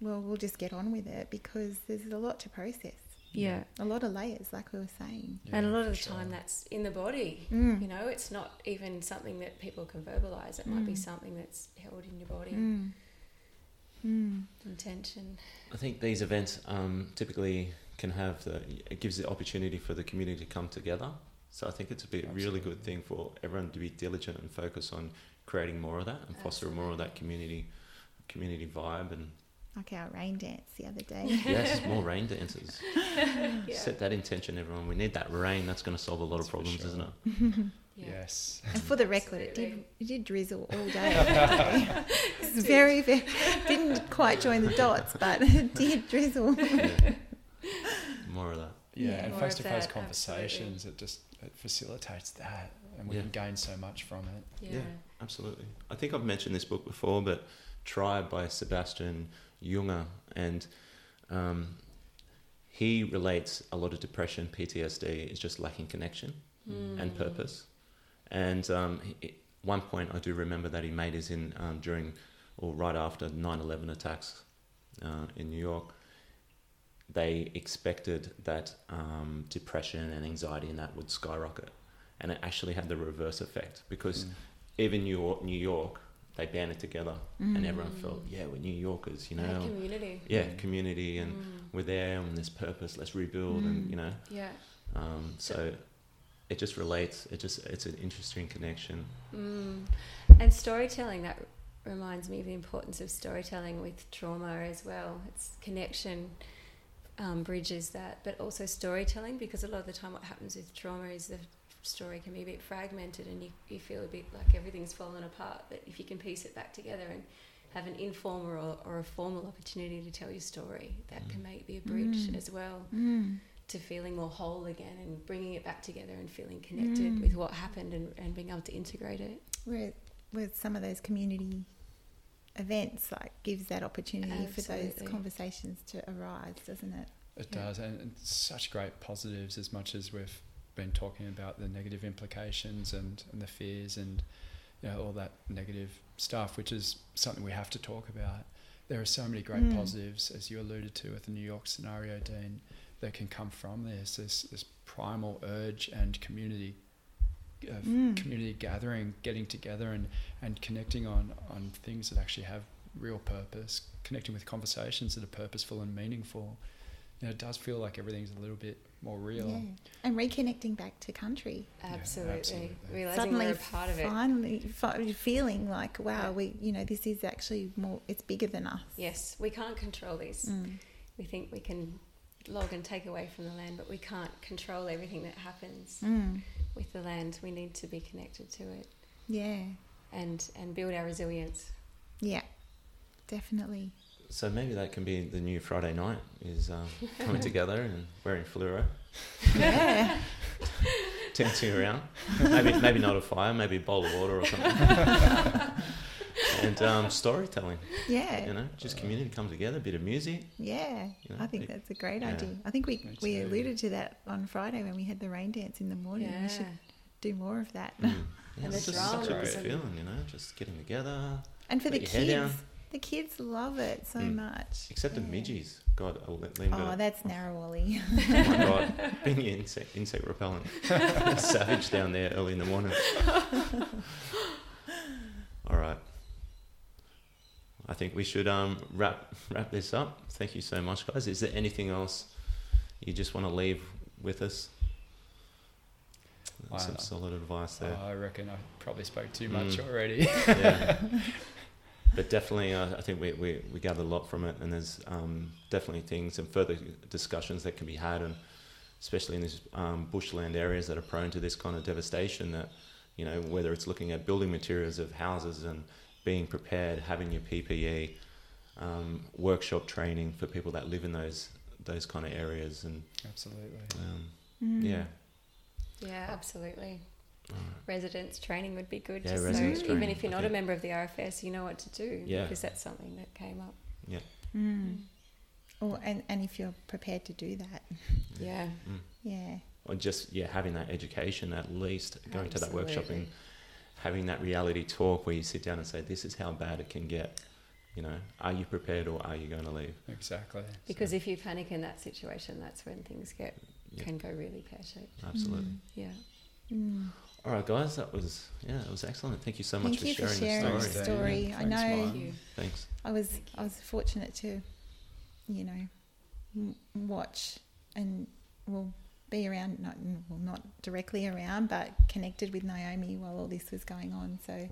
Well, we'll just get on with it because there's a lot to process, yeah. a lot of layers, like we were saying. and a lot of the sure. time that's in the body. Mm. You know, it's not even something that people can verbalize. It might be Mm. something that's held in your body, Mm. Mm. intention. I think these events um, typically can have the it gives the opportunity for the community to come together. So I think it's a bit really good thing for everyone to be diligent and focus on creating more of that and foster more of that community community vibe and Like our rain dance the other day. yes, [LAUGHS] more rain dances. [LAUGHS] Yeah. Set that intention, everyone. We need that rain. That's going to solve a lot That's of problems, sure. isn't it? [LAUGHS] Yeah. Yes. And for the record, it did it did drizzle all day. it's very, very didn't quite join the dots, but it did drizzle. Yeah. More of that. Yeah, Yeah. and More of face to face that, conversations, it just it facilitates that, and we Yeah. can gain so much from it. Yeah. Yeah. Absolutely. I think I've mentioned this book before, but Tribe by Sebastian Junger, and um, he relates a lot of depression, PTSD is just lacking connection and purpose. And um, he, one point I do remember that he made is in um, during or right after 9/11 attacks uh, in New York. They expected that um, depression and anxiety and that would skyrocket, and it actually had the reverse effect because Mm. even New York, New York, they banded together, Mm. and everyone felt, yeah, we're New Yorkers, you Yeah, know, community. yeah, Mm. community, and Mm. we're there, and there's purpose. Let's rebuild, and Mm. you know, Yeah. um, so it just relates. It just it's an interesting connection. Mm. And storytelling, that reminds me of the importance of storytelling with trauma as well. It's connection um, bridges that, but also storytelling because a lot of the time what happens with trauma is the story can be a bit fragmented and you, you feel a bit like everything's fallen apart. But if you can piece it back together and have an informal or, or a formal opportunity to tell your story, that can make be a bridge Mm. as well Mm. to feeling more whole again and bringing it back together and feeling connected Mm. with what happened and, and being able to integrate it. Where, with some of those community events, like gives that opportunity for those conversations to arise, doesn't it? It Yeah. does, and it's such great positives as much as we've been talking about the negative implications and, and the fears and you know all that negative stuff, which is something we have to talk about. There are so many great Mm. positives, as you alluded to with the New York scenario, Dean, that can come from this. This this primal urge and community of Mm. community gathering, getting together and, and connecting on, on things that actually have real purpose, connecting with conversations that are purposeful and meaningful. You know, it does feel like everything's a little bit more real. Yeah. And reconnecting back to country. Absolutely. absolutely. Realizing Suddenly we're a part of it. Finally, feeling like, wow, Yeah. we, you know, this is actually more, it's bigger than us. Yes, we can't control this. Mm. We think we can log and take away from the land, but we can't control everything that happens Mm. with the land. We need to be connected to it Yeah. and, and build our resilience. Yeah. Definitely. So maybe that can be the new Friday night is um, coming [LAUGHS] together and wearing fluoro, [LAUGHS] Yeah. dancing around. Maybe maybe not a fire, maybe a bowl of water or something. [LAUGHS] and um, storytelling, yeah. you know, just community come together, a bit of music. Yeah, You know, I think it- that's a great yeah. idea. I think we we alluded to that on Friday when we had the rain dance in the morning. Yeah. We should do more of that. Mm. Yeah, And it's just such a good feeling, you know, just getting together. And for the your head kids, the kids love it so Mm. much. Except the midges. God, I'll let Liam Oh, that's Narrawallee. [LAUGHS] Oh my God, being insect, insect repellent. [LAUGHS] Savage down there early in the morning. [LAUGHS] All right. I think we should um, wrap wrap this up. Thank you so much, guys. Is there anything else you just want to leave with us? Some solid advice there. I reckon I probably spoke too much Mm. already. yeah. But definitely, uh, I think we, we, we gathered a lot from it, and there's um, definitely things and further discussions that can be had, and especially in these um, bushland areas that are prone to this kind of devastation. That you know, whether it's looking at building materials of houses and being prepared, having your PPE, um, workshop training for people that live in those those kind of areas, and Absolutely. um, Mm. yeah, Yeah, absolutely. All right. Residents training would be good. Yeah, just so residents even if you're not a member of the RFS, you know what to do Yeah. because that's something that came up. Mm. Or, and, and if you're prepared to do that, Yeah. Mm. yeah. or just yeah, having that education at least, going to that workshop and having that reality talk where you sit down and say, "This is how bad it can get." You know, are you prepared or are you going to leave? Exactly. Because if you panic in that situation, that's when things get Yeah. can go really pear shaped. Absolutely. Mm. Yeah. Mm. All right, guys, that was yeah, that was excellent. Thank you so much Thank you for for sharing, sharing the the story. Thanks, story. Dana. I Thanks, know Thank. Thanks. I was Thank I was fortunate to, you know, m- watch and well be around not well not directly around, but connected with Naomi while all this was going on. So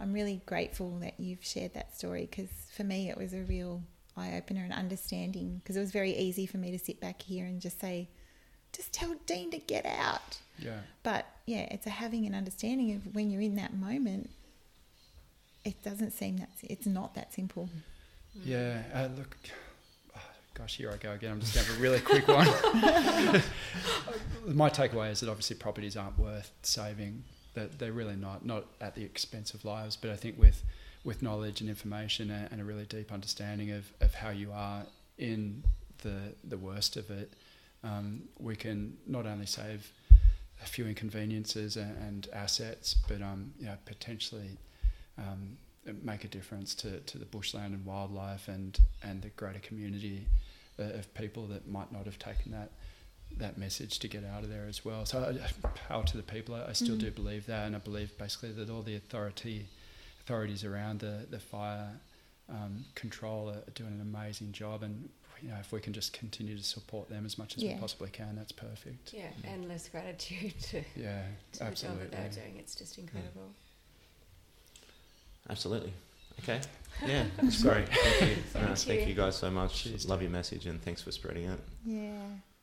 I'm really grateful that you've shared that story because for me it was a real eye opener and understanding because it was very easy for me to sit back here and just say, just tell Dean to get out. Yeah. But yeah, it's a having an understanding of when you're in that moment. It doesn't seem that it's not that simple. Yeah. Uh, look, oh, gosh, here I go again. I'm just going to have a really quick one. [LAUGHS] My takeaway is that obviously properties aren't worth saving. That they're really not, not at the expense of lives. But I think with with knowledge and information and, and a really deep understanding of, of how you are in the the worst of it, um, we can not only save a few inconveniences and, and assets, but um, you know, potentially um, make a difference to, to the bushland and wildlife and, and the greater community uh, of people that might not have taken that that message to get out of there as well. So power to the people. I, I still Mm. do believe that, and I believe basically that all the authority authorities around the the fire um, control are doing an amazing job, and you know if we can just continue to support them as much as Yeah. we possibly can, that's perfect. Yeah, endless gratitude to, [LAUGHS] Yeah, to the absolutely. job that they're doing. It's just incredible. Absolutely. Okay. [LAUGHS] Yeah, that's great. Thank you. [LAUGHS] Thank Uh, thank you. you guys so much. Cheers, Love your message and thanks for spreading it. Yeah.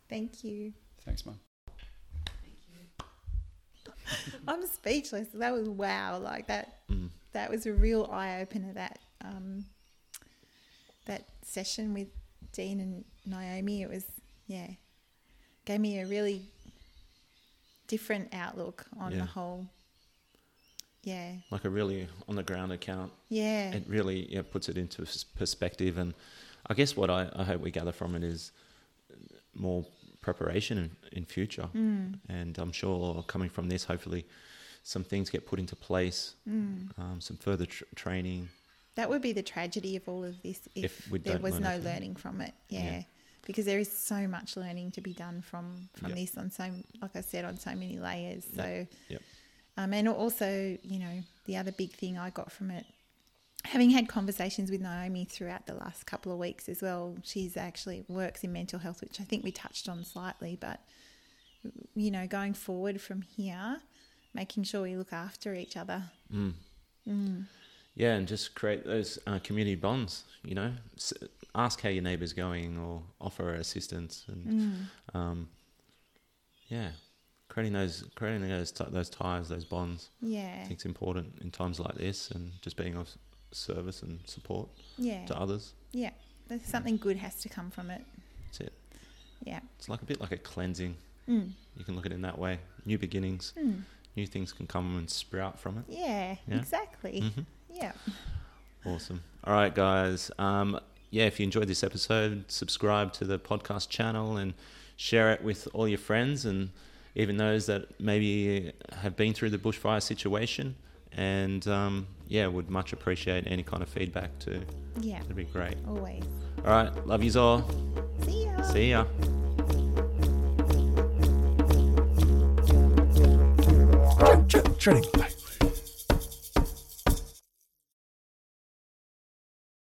Thank you. Thanks, Mum. Thank you. I'm speechless. That was wow. Like that. Mm. That was a real eye opener. That um, that session with Dean and Naomi. It was yeah, gave me a really different outlook on Yeah. the whole. Yeah. Like a really on the ground account. Yeah. It really yeah, puts it into perspective. And I guess what I, I hope we gather from it is more preparation in, in future. Mm, And I'm sure coming from this, hopefully, some things get put into place, mm. um, some further tr- training. That would be the tragedy of all of this if, If there was no learning from it. Yeah. Yeah. Because there is so much learning to be done from from Yep. this on so like I said on so many layers. Yep. So Yep. um and also, you know, the other big thing I got from it having had conversations with Naomi throughout the last couple of weeks as well. She's actually works in mental health, which I think we touched on slightly, but you know, going forward from here, making sure we look after each other. Mm. Mm. Yeah, and just create those uh, community bonds. You know, S- ask how your neighbour's going, or offer assistance, and Mm. um, yeah, creating those creating those t- those ties, those bonds. Yeah, I think it's important in times like this, and just being of service and support Yeah. to others. Yeah, there's something good has to come from it. That's it. Yeah. It's like a bit like a cleansing. Mm. You can look at it in that way. New beginnings, Mm. new things can come and sprout from it. Yeah, Yeah. exactly. hmm Yeah. Awesome. All right, guys. Um, yeah, if you enjoyed this episode, subscribe to the podcast channel and share it with all your friends and even those that maybe have been through the bushfire situation. And um, yeah, would much appreciate any kind of feedback too. Yeah. That'd be great. Always. All right, love yous all. See ya. See ya. Training. Bye.